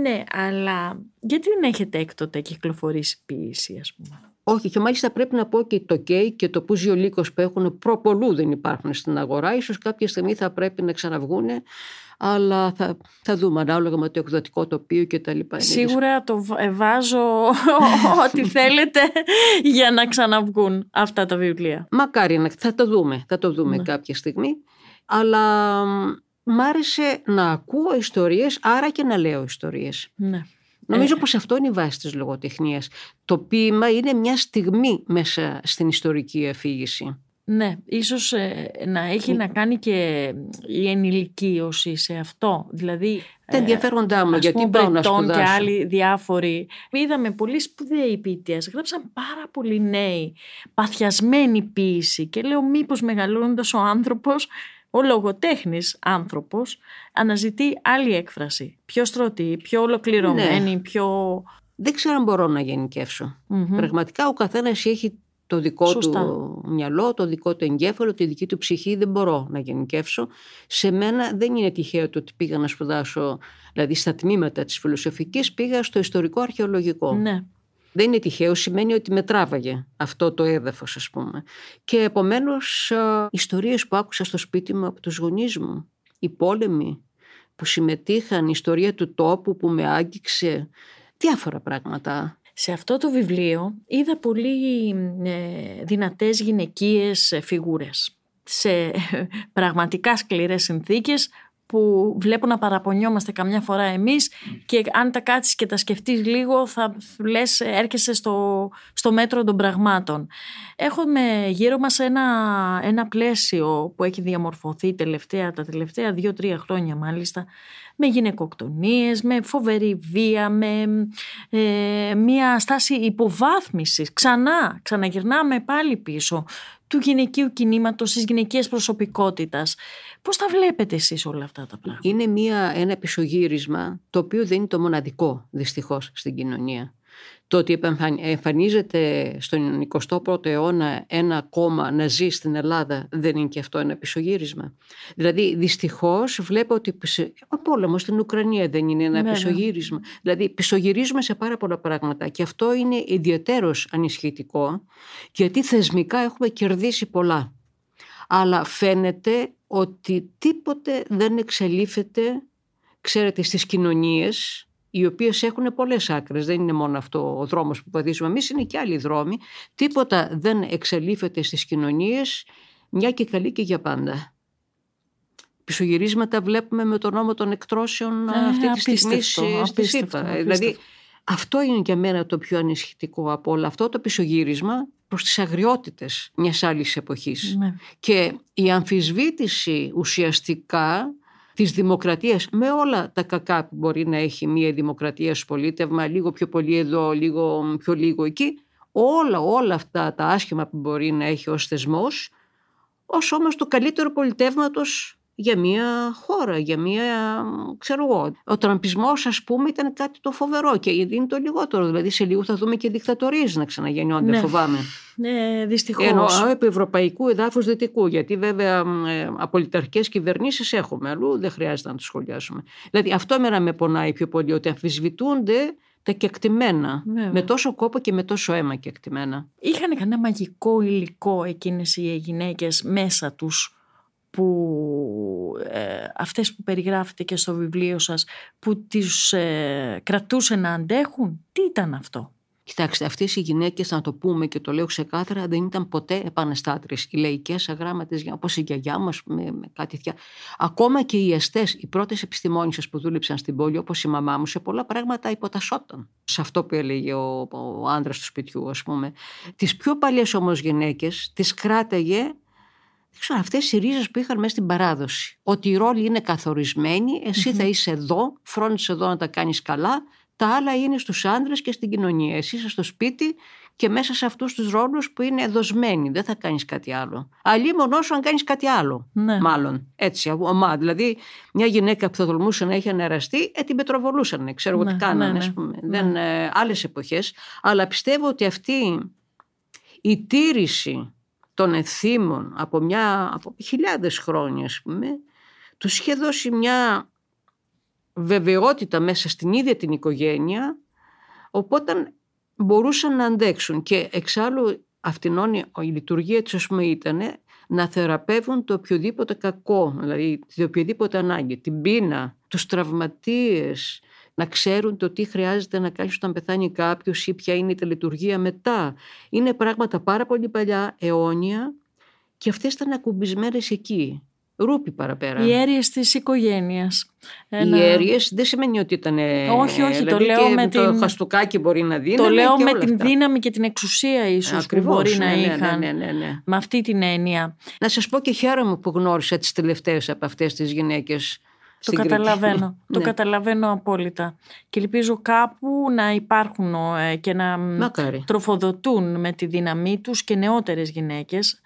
ναι, αλλά γιατί δεν έχετε έκτοτε κυκλοφορήσει ποιήση, ας πούμε; Όχι, και μάλιστα πρέπει να πω και το ΚΕΙ και το που ο λύκος που έχουν προπολού δεν υπάρχουν στην αγορά. Ίσως κάποια στιγμή θα πρέπει να ξαναβγούν αλλά θα, θα δούμε ανάλογα με το εκδοτικό τοπίο και τα λοιπά. Σίγουρα το ε, βάζω *laughs* ό,τι θέλετε για να ξαναβγούν αυτά τα βιβλία. Μακάρι να θα το δούμε, θα το δούμε ναι. κάποια στιγμή. Αλλά μ' άρεσε να ακούω ιστορίες, άρα και να λέω ιστορίες. Ναι. Νομίζω ε. πως αυτό είναι η βάση της λογοτεχνίας. Το ποίημα είναι μια στιγμή μέσα στην ιστορική αφήγηση. Ναι, ίσως ε, να έχει να κάνει και η ενηλικίωση σε αυτό. Δηλαδή, τα ενδιαφέροντά μου, γιατί πάω να σπουδάσω. και άλλοι διάφοροι. Είδαμε πολύ σπουδαίοι ποιητές, γράψαν πάρα πολλοί νέοι, παθιασμένη ποίηση και λέω μήπως μεγαλώνοντας ο άνθρωπος, ο λογοτέχνης άνθρωπος, αναζητεί άλλη έκφραση. Πιο στρωτή, πιο ολοκληρωμένη, ναι. πιο... Δεν ξέρω αν μπορώ να γενικευσω Πραγματικά ο καθένας έχει το δικό του μυαλό, το δικό του εγκέφαλο, τη δική του ψυχή δεν μπορώ να γενικεύσω. Σε μένα δεν είναι τυχαίο το ότι πήγα να σπουδάσω, δηλαδή στα τμήματα της φιλοσοφικής πήγα στο ιστορικό αρχαιολογικό. Ναι. Δεν είναι τυχαίο, σημαίνει ότι με τράβαγε αυτό το έδαφος ας πούμε. Και επομένως ιστορίες που άκουσα στο σπίτι μου από τους γονείς μου, οι πόλεμοι που συμμετείχαν, η ιστορία του τόπου που με άγγιξε, διάφορα πράγματα. Σε αυτό το βιβλίο είδα πολύ ε, δυνατές γυναικείες φιγούρες σε *laughs* πραγματικά σκληρές συνθήκες που βλέπω να παραπονιόμαστε καμιά φορά εμείς και αν τα κάτσεις και τα σκεφτείς λίγο θα λες έρχεσαι στο, στο μέτρο των πραγμάτων. Έχουμε γύρω μας ένα, ένα πλαίσιο που έχει διαμορφωθεί τελευταία, τα τελευταία δύο-τρία χρόνια μάλιστα με γυναικοκτονίες, με φοβερή βία, με ε, μια στάση υποβάθμισης. Ξανά, ξαναγυρνάμε πάλι πίσω του γυναικείου κινήματος, της γυναικείας προσωπικότητας. Πώς τα βλέπετε εσείς όλα αυτά τα πράγματα; Είναι μια, ένα πισωγύρισμα το οποίο δεν είναι το μοναδικό δυστυχώς στην κοινωνία. Το ότι εμφανίζεται στον 21ο αιώνα ένα κόμμα να ζει στην Ελλάδα δεν είναι και αυτό ένα πισωγύρισμα. Δηλαδή δυστυχώς βλέπω ότι ο πόλεμος στην Ουκρανία δεν είναι ένα Βέβαια. πισωγύρισμα. Δηλαδή πισωγυρίζουμε σε πάρα πολλά πράγματα και αυτό είναι ιδιαίτερος ανισχυτικό γιατί θεσμικά έχουμε κερδίσει πολλά. Αλλά φαίνεται ότι τίποτε δεν εξελίφεται, ξέρετε, στις κοινωνίες οι οποίες έχουν πολλές άκρες. Δεν είναι μόνο αυτό ο δρόμος που παδίζουμε εμείς, είναι και άλλοι δρόμοι. Τίποτα δεν εξελίφεται στις κοινωνίες, μια και καλή και για πάντα. Πισωγυρίσματα βλέπουμε με τον νόμο των εκτρώσεων ε, αυτή τη στιγμή στη ΣΥΠΑ. Δηλαδή αυτό είναι για μένα το πιο ανησυχητικό από όλα. Αυτό το πισωγύρισμα προς τις αγριότητες μιας άλλης εποχής. Ναι. Και η αμφισβήτηση ουσιαστικά της δημοκρατίας με όλα τα κακά που μπορεί να έχει μια δημοκρατία στο πολίτευμα, λίγο πιο πολύ εδώ, λίγο πιο λίγο εκεί, όλα, όλα αυτά τα άσχημα που μπορεί να έχει ως θεσμός, ως όμως το καλύτερο πολιτεύματος για μια χώρα, για μια, ξέρω εγώ. Ο τραμπισμός ας πούμε ήταν κάτι το φοβερό και είναι το λιγότερο. Δηλαδή σε λίγο θα δούμε και δικτατορίες να ξαναγεννιόνται, ναι. φοβάμαι. Ναι, δυστυχώς. Εννοώ επί ευρωπαϊκού εδάφους δυτικού, γιατί βέβαια ε, απολυταρχικές κυβερνήσεις έχουμε, αλλού δεν χρειάζεται να το σχολιάσουμε. Δηλαδή αυτό εμένα με πονάει πιο πολύ, ότι αμφισβητούνται τα κεκτημένα. Με τόσο κόπο και με τόσο αίμα κεκτημένα. Είχαν κανένα μαγικό υλικό εκείνες οι γυναίκες μέσα τους; Που ε, αυτές που περιγράφετε και στο βιβλίο σας που τις ε, κρατούσε να αντέχουν; Τι ήταν αυτό; Κοιτάξτε, αυτές οι γυναίκες, να το πούμε και το λέω ξεκάθαρα, δεν ήταν ποτέ επανεστάτρε. Οι λαϊκές αγράμματες, όπως η γιαγιά μας, με, με κάτι τέτοια. Ακόμα και οι αστέ, οι πρώτες επιστημόνισε που δούλεψαν στην πόλη, όπως η μαμά μου, σε πολλά πράγματα υποτασσόταν. Σε αυτό που έλεγε ο, ο άντρας του σπιτιού, ας πούμε. Τις πιο παλιές όμως γυναίκες τις κράταγε ξέρω, αυτές οι ρίζες που είχαν μέσα στην παράδοση. Ότι οι ρόλοι είναι καθορισμένοι, θα είσαι εδώ, φρόντισες εδώ να τα κάνεις καλά, τα άλλα είναι στους άντρες και στην κοινωνία. Εσύ είσαι στο σπίτι και μέσα σε αυτούς τους ρόλους που είναι δοσμένοι. Δεν θα κάνεις κάτι άλλο. Αλλή μόνο σου αν κάνεις κάτι άλλο. Ναι. Μάλλον. Έτσι. Ομά. Δηλαδή μια γυναίκα που θα τολμούσε να έχει ανεραστεί, ε, την πετροβολούσαν. Ξέρω εγώ ναι, τι κάνανε. Ναι, ναι. Δεν, ε, άλλες εποχές. Αλλά πιστεύω ότι αυτή η τήρηση των εθήμων από, μια, από χιλιάδες χρόνια, ας πούμε, τους είχε δώσει μια βεβαιότητα μέσα στην ίδια την οικογένεια, οπότε μπορούσαν να αντέξουν. Και εξάλλου αυτήν η λειτουργία τους, ας πούμε, ήταν να θεραπεύουν το οποιοδήποτε κακό, δηλαδή την οποιοδήποτε ανάγκη, την πείνα, τους τραυματίες, να ξέρουν το τι χρειάζεται να κάνει όταν πεθάνει κάποιος ή ποια είναι η τελετουργία μετά. Είναι πράγματα πάρα πολύ παλιά, αιώνια και αυτές ήταν ακουμπισμένες εκεί. Ρούπι παραπέρα. Οι αίρειες της οικογένειας. Ένα... Οι αίρειες δεν σημαίνει ότι ήταν... Όχι, όχι, το δηλαδή λέω με το την... χαστούκάκι μπορεί να δίνει. Το λέω με την δύναμη και την εξουσία ίσως Ακριβώς, που μπορεί ναι, να ναι, είχαν. Ναι, ναι, ναι, Με αυτή την έννοια. Να σας πω και χαίρομαι που γνώρισα τις τελευταίες από αυτές τις γυναίκες το καταλαβαίνω. *laughs* Το ναι. καταλαβαίνω απόλυτα. Και ελπίζω κάπου να υπάρχουν ε, και να τροφοδοτούν με τη δύναμή τους και νεότερες γυναίκες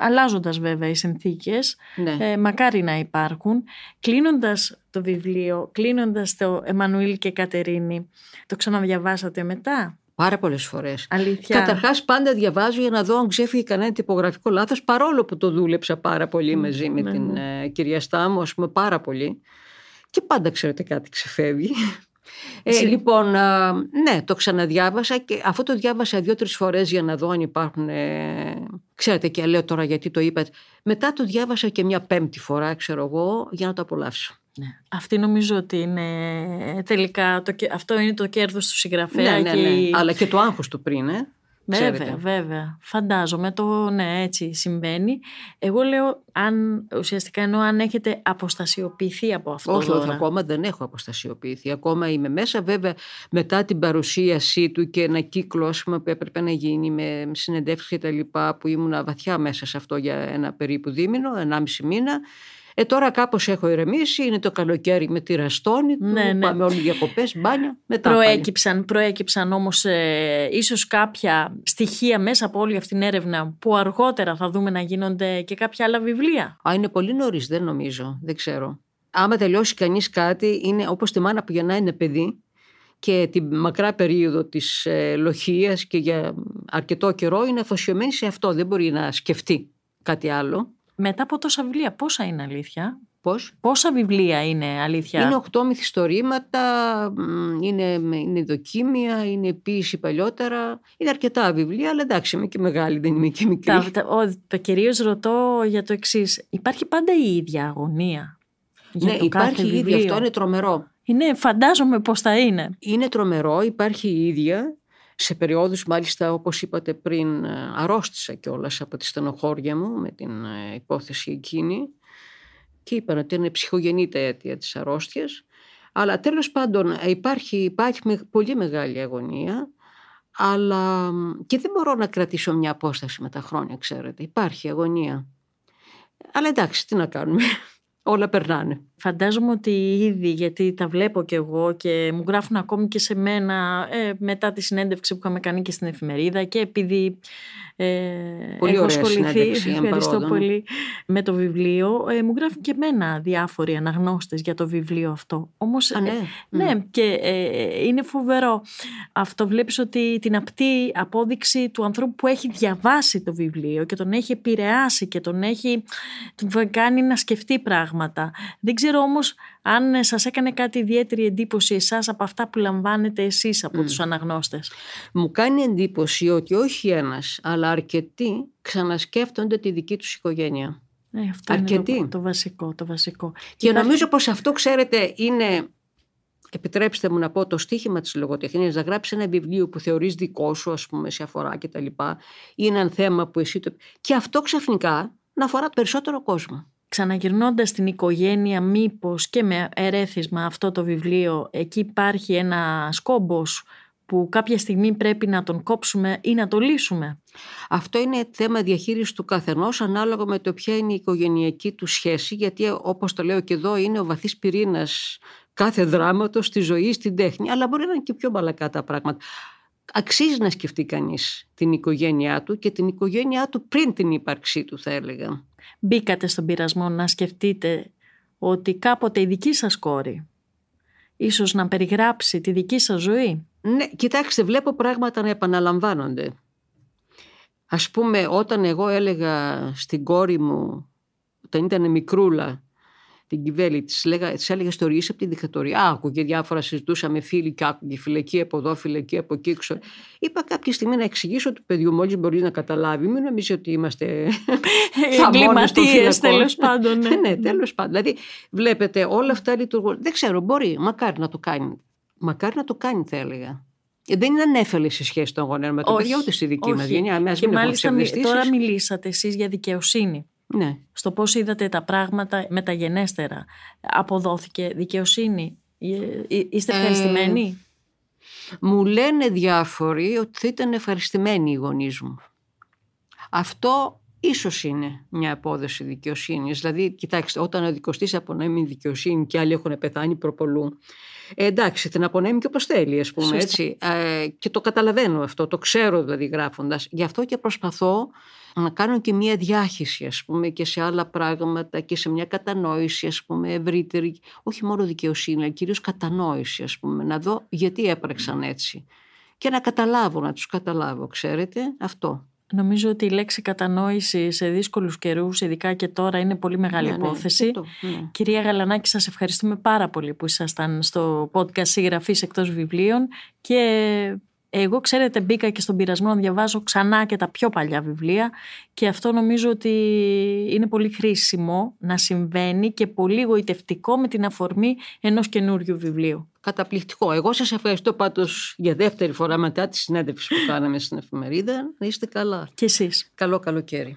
αλλάζοντας βέβαια οι συνθήκες, ναι. ε, μακάρι να υπάρχουν. Κλείνοντας το βιβλίο, κλείνοντας το Εμμανουήλ και Κατερίνη, το ξαναδιαβάσατε μετά; Πάρα πολλές φορές. Αλήθεια. Καταρχάς, πάντα διαβάζω για να δω αν ξέφυγε κανένα τυπογραφικό λάθος, παρόλο που το δούλεψα πάρα πολύ μαζί με ναι, την ναι. Ε, κυρία Στάμου, ας πούμε, πάρα πολύ. Και πάντα ξέρετε κάτι ξεφεύγει. *laughs* Ε, λοιπόν, ναι, το ξαναδιάβασα και αφού το διάβασα δύο-τρεις φορές για να δω αν υπάρχουν, ε, ξέρετε και λέω τώρα γιατί το είπατε, μετά το διάβασα και μια πέμπτη φορά, ξέρω εγώ, για να το απολαύσω. Ναι. Αυτή νομίζω ότι είναι τελικά, το, αυτό είναι το κέρδος του συγγραφέα. Ναι, ναι, ναι. Αλλά και το άγχος του πριν, ε. Βέβαια, βέβαια. Φαντάζομαι το ναι, έτσι συμβαίνει. Εγώ λέω αν ουσιαστικά εννοώ αν έχετε αποστασιοποιηθεί από αυτό. Όχι, όχι, ακόμα δεν έχω αποστασιοποιηθεί. Ακόμα είμαι μέσα. Βέβαια, μετά την παρουσίασή του και ένα κύκλο πούμε, που έπρεπε να γίνει με συνεντεύξεις και τα λοιπά, που ήμουν βαθιά μέσα σε αυτό για ένα περίπου δίμηνο, ενάμιση μήνα. Ε, τώρα κάπως έχω ηρεμήσει, είναι το καλοκαίρι με τη ραστόνη του, ναι, ναι. πάμε όλοι διακοπές, μπάνια, μετά Προέκυψαν, πάλι. προέκυψαν όμως ε, ίσως κάποια στοιχεία μέσα από όλη αυτή την έρευνα που αργότερα θα δούμε να γίνονται και κάποια άλλα βιβλία. Α, είναι πολύ νωρίς, δεν νομίζω, δεν ξέρω. Άμα τελειώσει κανείς κάτι, είναι όπως τη μάνα που γεννάει ένα παιδί και τη μακρά περίοδο της ε, λοχίας και για αρκετό καιρό είναι αφοσιωμένη σε αυτό, δεν μπορεί να σκεφτεί κάτι άλλο. Μετά από τόσα βιβλία, πόσα είναι αλήθεια; Πώς; Πόσα βιβλία είναι αλήθεια; Είναι οκτώ μυθιστορήματα, είναι, είναι δοκίμια, είναι ποίηση παλιότερα. Είναι αρκετά βιβλία, αλλά εντάξει είμαι και μεγάλη, δεν είμαι και μικρή. Τα, τα, το κυρίως ρωτώ για το εξής. Υπάρχει πάντα η ίδια αγωνία. Για ναι, το υπάρχει η ίδια, αυτό είναι τρομερό. Είναι, φαντάζομαι πώς θα είναι. Είναι τρομερό, υπάρχει η ίδια σε περιόδους μάλιστα όπως είπατε πριν ε, αρρώστησα κιόλας από τη στενοχώρια μου με την ε, υπόθεση εκείνη και είπαν ότι είναι ψυχογενή τα αίτια της αρρώστιας. Αλλά τέλος πάντων υπάρχει, υπάρχει πολύ μεγάλη αγωνία αλλά και δεν μπορώ να κρατήσω μια απόσταση με τα χρόνια ξέρετε. Υπάρχει αγωνία. Αλλά εντάξει τι να κάνουμε. *laughs* Όλα περνάνε. Φαντάζομαι ότι ήδη, γιατί τα βλέπω κι εγώ και μου γράφουν ακόμη και σε μένα ε, μετά τη συνέντευξη που είχαμε κάνει και στην εφημερίδα και επειδή ε, πολύ έχω ασχοληθεί ευχαριστώ πολύ με το βιβλίο. Ε, μου γράφουν και εμένα διάφοροι αναγνώστες για το βιβλίο αυτό. Όμως, Α, ναι. Ε, ναι, και ε, είναι φοβερό. Αυτό βλέπεις ότι την απτή απόδειξη του ανθρώπου που έχει διαβάσει το βιβλίο και τον έχει επηρεάσει και τον έχει τον κάνει να σκεφτεί πράγματα. Δεν ξέρω όμως αν σας έκανε κάτι ιδιαίτερη εντύπωση εσάς από αυτά που λαμβάνετε εσείς από mm. τους αναγνώστες; Μου κάνει εντύπωση ότι όχι ένας, αλλά αρκετοί ξανασκέφτονται τη δική τους οικογένεια. Ε, αυτό Αρκετή. είναι το, το βασικό. Το βασικό. Και Υπάρχει- νομίζω πως αυτό, ξέρετε, είναι, επιτρέψτε μου να πω, το στίχημα της λογοτεχνίας, να γράψεις ένα βιβλίο που θεωρείς δικό σου, ας πούμε, σε αφορά και τα λοιπά, ή ένα θέμα που εσύ το... Και αυτό ξαφνικά να αφορά περισσότερο κόσμο. Ξαναγυρνώντας στην οικογένεια, μήπως και με ερέθισμα αυτό το βιβλίο, εκεί υπάρχει ένα σκόμπος που κάποια στιγμή πρέπει να τον κόψουμε ή να το λύσουμε; Αυτό είναι θέμα διαχείρισης του καθενός ανάλογα με το ποια είναι η οικογενειακή του σχέση γιατί όπως το λέω και εδώ είναι ο βαθύς πυρήνας κάθε δράματος στη ζωή, στην τέχνη αλλά μπορεί να είναι και πιο μπαλακά τα πράγματα. Αξίζει να σκεφτεί κανείς την οικογένειά του και την οικογένειά του πριν την ύπαρξή του θα έλεγα. Μπήκατε στον πειρασμό να σκεφτείτε ότι κάποτε η δική σας κόρη ίσως να περιγράψει τη δική σας ζωή; Ναι, κοιτάξτε, βλέπω πράγματα να επαναλαμβάνονται. Ας πούμε, όταν εγώ έλεγα στην κόρη μου, όταν ήταν μικρούλα, την κυβέλη, της, λέγα, της έλεγα ιστορίες από τη δικτατορία. Άκουγε διάφορα, συζητούσαμε φίλοι και άκουγε φυλακή από εδώ, φυλακή από εκεί. Ξέρω. Είπα κάποια στιγμή να εξηγήσω του παιδιού, μόλις μπορεί να καταλάβει, μην νομίζεις ότι είμαστε *laughs* θαμώνες των Εγκληματίες φυλακών. τέλος πάντων. Ναι. *laughs* ναι, τέλος πάντων. Δηλαδή, βλέπετε, όλα αυτά λειτουργούν. Δεν ξέρω, μπορεί, μακάρι να το κάνει. Μακάρι να το κάνει, θα έλεγα. Ε, Δεν είναι ανέφελη η σχέση των γονέων με το Όχι, παιδιά, ούτε στη δική μας όχι. γενιά. Ας Και μην έχουμε μάλιστα μι- ψευδαισθήσεις. τώρα μιλήσατε εσείς για δικαιοσύνη. Ναι. Στο πώς είδατε τα πράγματα μεταγενέστερα. Αποδόθηκε δικαιοσύνη. Ε, ε, Είστε Ε, ευχαριστημένοι; Μου λένε διάφοροι ότι θα ήταν ευχαριστημένοι οι γονείς μου. Αυτό ίσως είναι μια απόδοση δικαιοσύνης. Δηλαδή, κοιτάξτε, όταν ο δικοστής απονέμει δικαιοσύνη και άλλοι έχουν πεθάνει προπολού, ε, εντάξει, την απονέμει και όπως θέλει, ας πούμε, Σωστά. έτσι. Ε, και το καταλαβαίνω αυτό, το ξέρω δηλαδή γράφοντας. Γι' αυτό και προσπαθώ να κάνω και μια διάχυση, ας πούμε, και σε άλλα πράγματα και σε μια κατανόηση, ας πούμε, ευρύτερη. Όχι μόνο δικαιοσύνη, αλλά κυρίως κατανόηση, ας πούμε. Να δω γιατί έπραξαν έτσι. Και να καταλάβω, να τους καταλάβω, ξέρετε, αυτό. Νομίζω ότι η λέξη κατανόηση σε δύσκολους καιρούς, ειδικά και τώρα, είναι πολύ μεγάλη Ναι, ναι, υπόθεση. και το, ναι. Κυρία Γαλανάκη, σας ευχαριστούμε πάρα πολύ που ήσασταν στο podcast συγγραφής εκτός βιβλίων και εγώ ξέρετε μπήκα και στον πειρασμό να διαβάζω ξανά και τα πιο παλιά βιβλία και αυτό νομίζω ότι είναι πολύ χρήσιμο να συμβαίνει και πολύ γοητευτικό με την αφορμή ενός καινούριου βιβλίου. Καταπληκτικό. Εγώ σας ευχαριστώ πάντως για δεύτερη φορά μετά τη συνέντευξη που κάναμε στην εφημερίδα. Να είστε καλά. Και εσείς. Καλό καλοκαίρι.